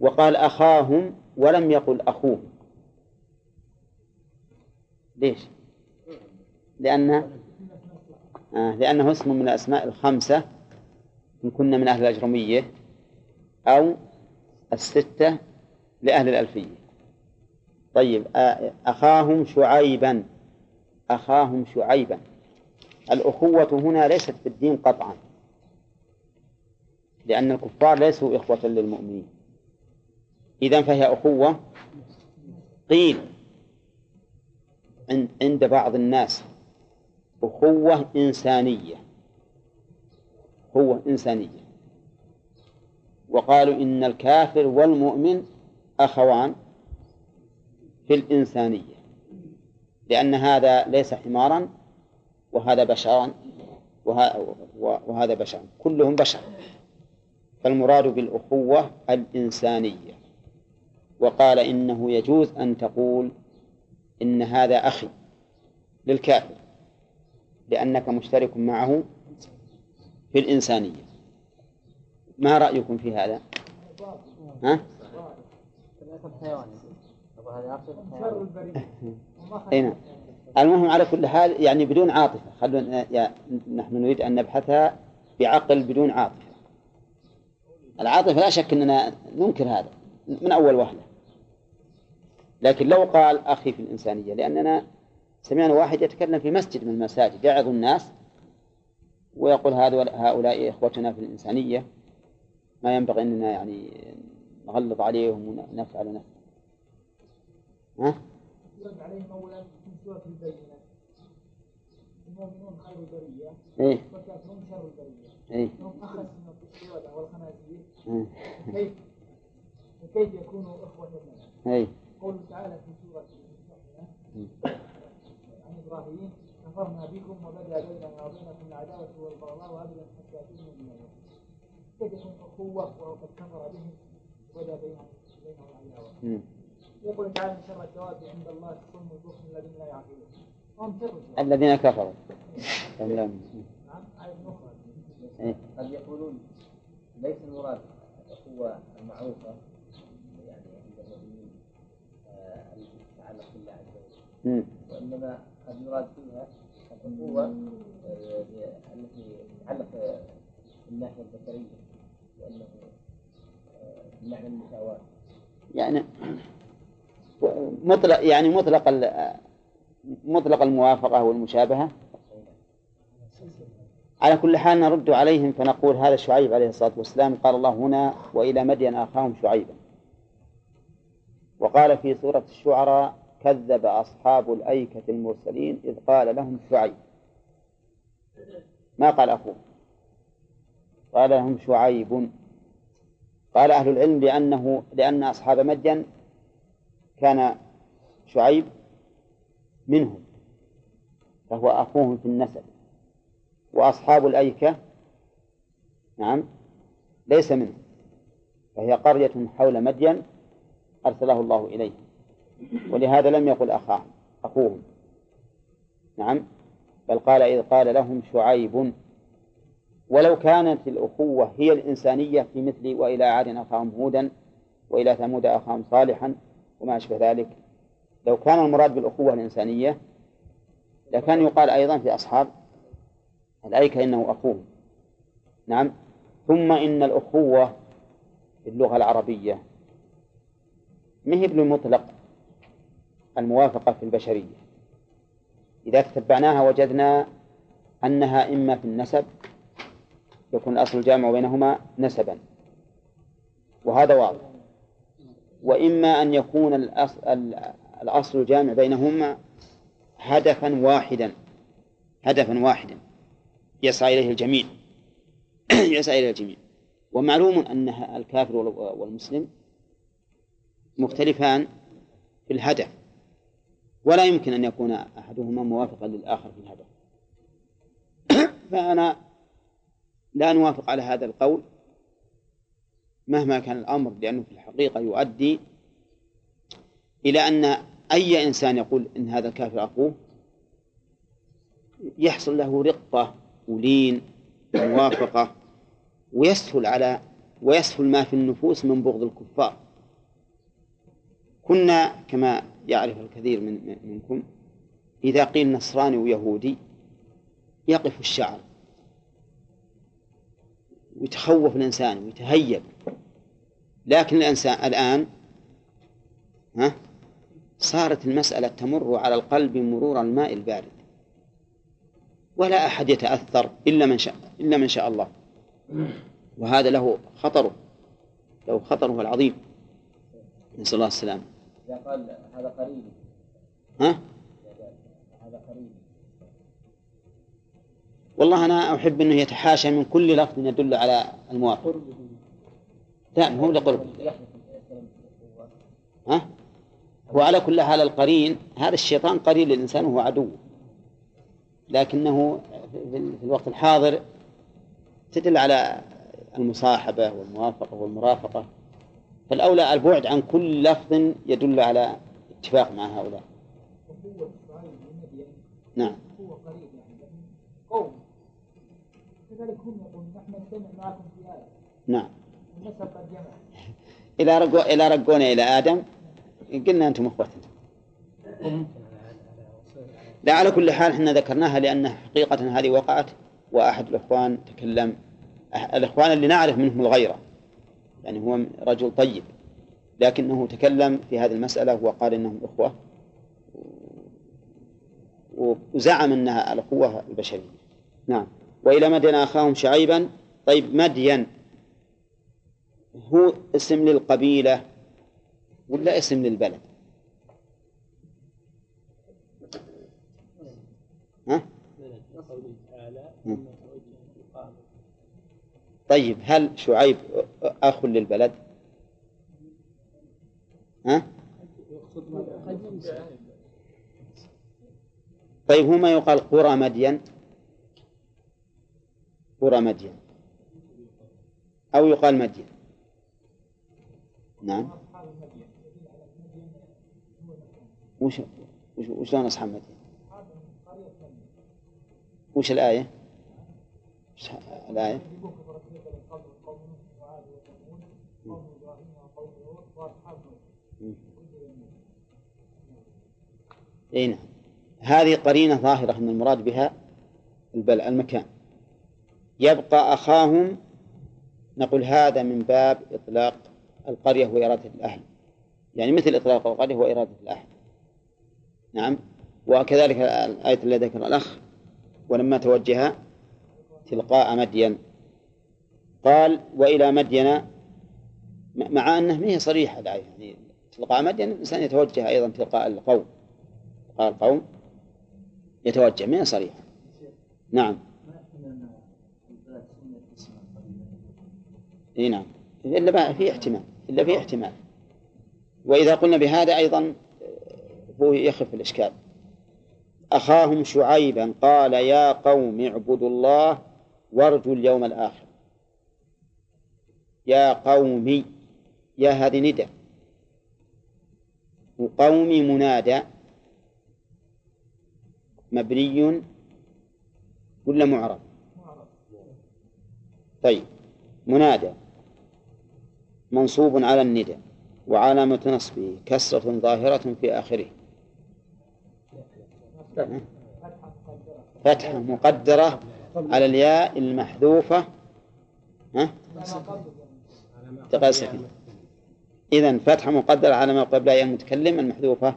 وقال أخاهم ولم يقل أخوهم ليش؟ لأن آه لأنه اسم من الأسماء الخمسة إن كنا من أهل الأجرمية أو الستة لأهل الألفية. طيب أخاهم شعيبا. أخاهم شعيبا. الأخوة هنا ليست في الدين قطعا. لأن الكفار ليسوا إخوة للمؤمنين. إذا فهي أخوة. قيل عند بعض الناس أخوة إنسانية. أخوة إنسانية. وقالوا إن الكافر والمؤمن أخوان في الإنسانية لأن هذا ليس حمارا وهذا بشرا وه- وهذا بشر كلهم بشر. فالمراد بالأخوة الإنسانية. وقال إنه يجوز أن تقول إن هذا أخي للكافر لأنك مشترك معه في الإنسانية. ما رأيكم في هذا؟ ها؟ هذا أي نعم المهم على كل حال يعني بدون عاطفة خلونا نحن نريد أن نبحثها بعقل بدون عاطفة العاطفة لا شك أننا ننكر هذا من أول وهلة لكن لو قال أخي في الإنسانية لأننا سمعنا واحد يتكلم في مسجد من المساجد يعظ الناس ويقول هذول هؤلاء إخوتنا في الإنسانية ما ينبغي أننا يعني نغلظ عليهم ونفعل نفعل. ها؟ يرد عليهم أولا من سورة البينة المؤمنون خير البرية إيه. والكافرون شر البرية إيه. هم أخس من القردة والخنازير كيف وكيف يكونوا إخوة لنا إيه. قوله تعالى في سورة عن إبراهيم كفرنا بكم وبدأ بيننا وبينكم العداوة والبغضاء وأبدا حتى تؤمنوا بالله كيف يكون أخوة وقد كفر بهم وبدا بينهم بينهم العداوة مم. يقول تعالى إن شر الدواب عند الله الصم البكم الذين لا يعقلون. هم شر الذين كفروا. نعم. آية. أخرى. قد يقولون ليس المراد الأخوة المعروفة يعني عند المؤمنين آه، التي تتعلق بالله عز وجل. وإنما قد يراد فيها الأخوة آه، التي تتعلق بالناحية البشرية. يعني مطلق يعني مطلق مطلق الموافقة والمشابهة؟ على كل حال نرد عليهم فنقول هذا شعيب عليه الصلاة والسلام. قال الله هنا وإلى مدين أخاهم شعيبا. وقال في سورة الشعراء كذب أصحاب الأيكة المرسلين إذ قال لهم شعيب. ما قال أخوه؟ قال لهم شعيب. قال أهل العلم لأنه لأن أصحاب مدين كان شعيب منهم فهو أخوهم في النسب وأصحاب الأيكة نعم ليس منهم فهي قرية حول مدين أرسله الله إليهم ولهذا لم يقل أخاهم أخوهم نعم بل قال إذ قال لهم شعيب ولو كانت الأخوة هي الإنسانية في مثل وإلى عاد أخاهم هودا وإلى ثمود أخاهم صالحا وما أشبه ذلك. لو كان المراد بالأخوة الإنسانية لكان يقال أيضا في أصحاب الأيكة إنه أخوهم نعم. ثم إن الأخوة في اللغة العربية مهب بمطلق الموافقة في البشرية؟ إذا تتبعناها وجدنا أنها إما في النسب يكون الأصل الجامع بينهما نسبا. وهذا واضح. وإما أن يكون الأصل, الأصل الجامع بينهما هدفا واحدا. هدفا واحدا. يسعى إليه الجميع. [CLEARS THROAT] يسعى إليه الجميع. ومعلوم أن الكافر والمسلم مختلفان في الهدف. ولا يمكن أن يكون أحدهما موافقا للآخر في الهدف. [CLEARS THROAT] فأنا لا نوافق على هذا القول مهما كان الأمر لأنه في الحقيقة يؤدي إلى أن أي إنسان يقول إن هذا الكافر أخوه يحصل له رقة ولين وموافقة ويسهل على ويسهل ما في النفوس من بغض الكفار. كنا كما يعرف الكثير من منكم إذا قيل نصراني ويهودي يقف الشعر. ويتخوف الإنسان ويتهيب. لكن الإنسان الآن ها صارت المسألة تمر على القلب مرور الماء البارد. ولا أحد يتأثر إلا من شاء إلا من شاء الله. وهذا له خطره له خطره العظيم. نسأل الله السلامة. إذا قال هذا قريبي ها؟ هذا قريبي والله أنا أحب أنه يتحاشى من كل لفظ يدل على الموافق. لا هو لقرب. ها؟ هو على كل حال القرين هذا الشيطان قرين للإنسان وهو عدو. لكنه في الوقت الحاضر تدل على المصاحبة والموافقة والمرافقة. فالأولى البعد عن كل لفظ يدل على اتفاق مع هؤلاء. نعم. هو قريب يعني قوم. كذلك هم يقولون نحن نجتمع معكم في آية. نعم. قد جمع. إلى رجو إلى رجونا إلى آدم قلنا أنتم إخوتنا لا على كل حال إحنا ذكرناها لأن حقيقة هذه وقعت وأحد الإخوان تكلم الإخوان اللي نعرف منهم الغيرة. يعني هو رجل طيب لكنه تكلم في هذه المسألة وقال إنهم إخوة وزعم أنها الأخوة البشرية. نعم. وإلى مدين أخاهم شعيبا طيب مدين هو اسم للقبيلة ولا اسم للبلد ها؟ طيب هل شعيب أخ للبلد ها؟ طيب هو ما يقال قرى مدين قرى مدين. أو يقال مدين. نعم. وش وش وشلون أصحاب مدين؟ وش الآية؟ وش الآية؟ اي نعم. هذه قرينة ظاهرة أن المراد بها البل المكان. يبقى أخاهم نقول هذا من باب إطلاق القرية وإرادة الأهل. يعني مثل إطلاق القرية وإرادة الأهل. نعم؟ وكذلك الآية التي ذكر الأخ ولما توجه تلقاء مدين. قال وإلى مدين مع أنه ما هي صريحة الآية. يعني تلقاء مدين الإنسان يتوجه أيضا تلقاء القوم. تلقاء القوم يتوجه ما هي صريحة؟ نعم. إي نعم. إلا بقى في احتمال إلا في احتمال. وإذا قلنا بهذا أيضا هو يخف الإشكال. أخاهم شعيبا قال يا قوم اعبدوا الله وارجوا اليوم الآخر. يا قومي يا هذه ندى. وقومي منادى مبني ولا معرب؟ طيب منادى. منصوب على الندى وعلامة نصبه كسرة ظاهرة في آخره. فتحة مقدرة على الياء المحذوفة. ها؟ تقال إذا فتحة مقدرة على ما قبل ياء المتكلم المحذوفة.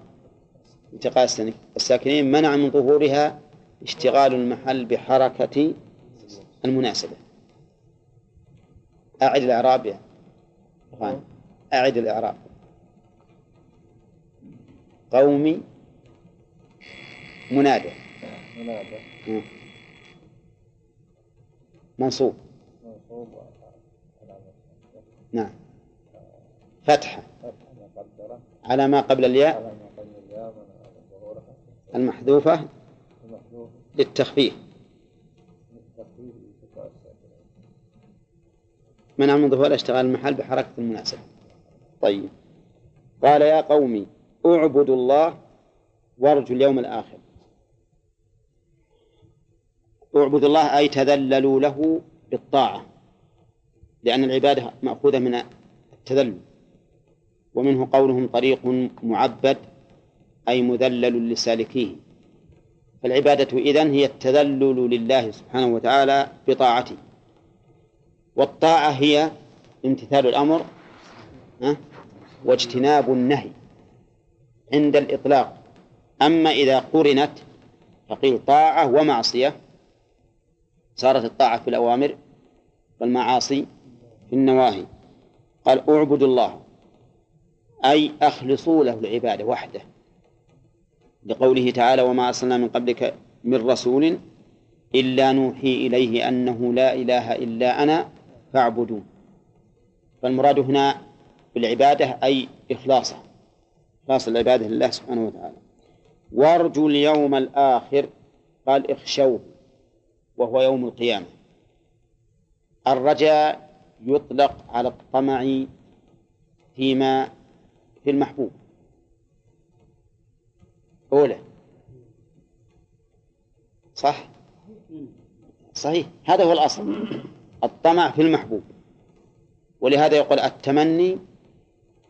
انتقال السن- الساكنين منع من ظهورها اشتغال المحل بحركة المناسبة. أعد الإعراب. أخوان أعد الإعراب. قومي منادى. منادى. منصوب. منصوب نعم. فتحة. على ما قبل الياء. المحذوفة المحذوف. للتخفيف للتخفيف التقاء الساكنين منع من ظهور اشتغال المحل بحركة المناسبة. طيب. قال يا قومي أعبدوا الله وارجوا اليوم الآخر. أعبدوا الله أي تذللوا له بالطاعة لأن العبادة مأخوذة من التذلل. ومنه قولهم طريق معبد أي مذلل لسالكيه. فالعبادة إذن هي التذلل لله سبحانه وتعالى بطاعته. والطاعة هي امتثال الأمر واجتناب النهي عند الإطلاق. أما إذا قرنت فقيل طاعة ومعصية صارت الطاعة في الأوامر والمعاصي في النواهي. قال أعبدوا الله أي أخلصوا له العبادة وحده. لقوله تعالى وما أرسلنا من قبلك من رسول إلا نوحي إليه أنه لا إله إلا أنا فاعبدون فالمراد هنا بالعبادة أي إخلاصه. إخلاص العبادة لله سبحانه وتعالى. وارجوا اليوم الآخر قال اخشوه وهو يوم القيامة. الرجاء يطلق على الطمع فيما في المحبوب. أولى. صح؟ صحيح. هذا هو الأصل. الطمع في المحبوب. ولهذا يقول التمني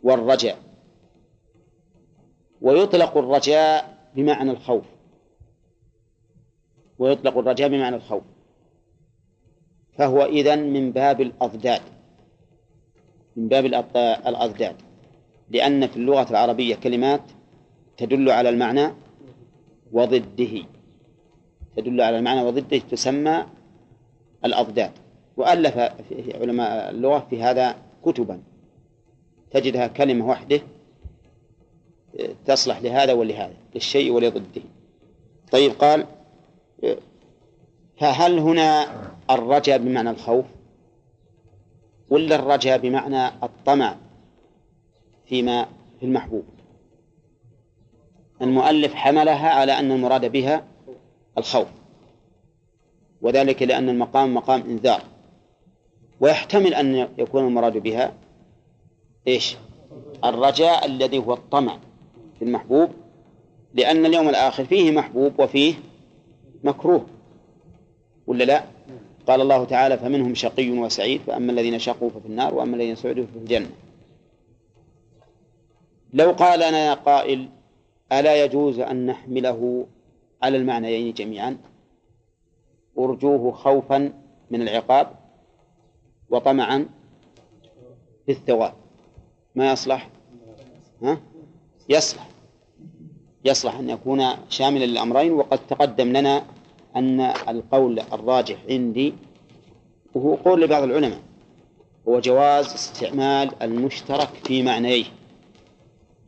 والرجاء. ويطلق الرجاء بمعنى الخوف. ويطلق الرجاء بمعنى الخوف. فهو إذن من باب الأضداد. من باب الأضداد. لأن في اللغة العربية كلمات تدل على المعنى وضده. تدل على المعنى وضده تسمى الأضداد. وألف علماء اللغة في هذا كتبا. تجدها كلمة واحدة تصلح لهذا ولهذا للشيء ولضده. طيب قال فهل هنا الرجاء بمعنى الخوف؟ ولا الرجاء بمعنى الطمع فيما في المحبوب؟ المؤلف حملها على أن المراد بها الخوف وذلك لأن المقام مقام إنذار. ويحتمل أن يكون المراد بها إيش؟ الرجاء الذي هو الطمع في المحبوب لأن اليوم الآخر فيه محبوب وفيه مكروه ولا لا؟ قال الله تعالى فمنهم شقي وسعيد فأما الذين شقوا ففي النار وأما الذين سعدوا ففي الجنة. لو قال لنا قائل ألا يجوز أن نحمله على المعنيين جميعا؟ أرجوه خوفا من العقاب. وطمعا في الثواب. ما يصلح؟ ها؟ يصلح. يصلح أن يكون شاملا للأمرين وقد تقدم لنا أن القول الراجح عندي وهو قول لبعض العلماء هو جواز استعمال المشترك في معنيه.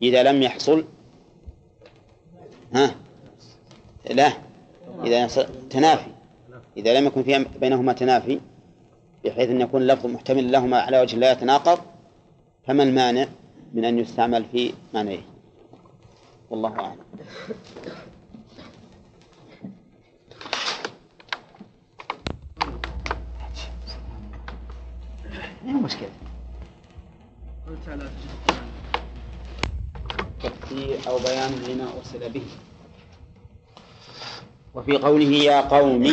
إذا لم يحصل ها؟ لا. إذا تنافي. إذا لم يكن في بينهما تنافي بحيث أن يكون اللفظ محتمل لهما على وجه لا يتناقض فما المانع من أن يستعمل في معنيه والله أعلم. ما مشكلة تفسير أو بيان لما أرسل به. وفي قوله يا قوم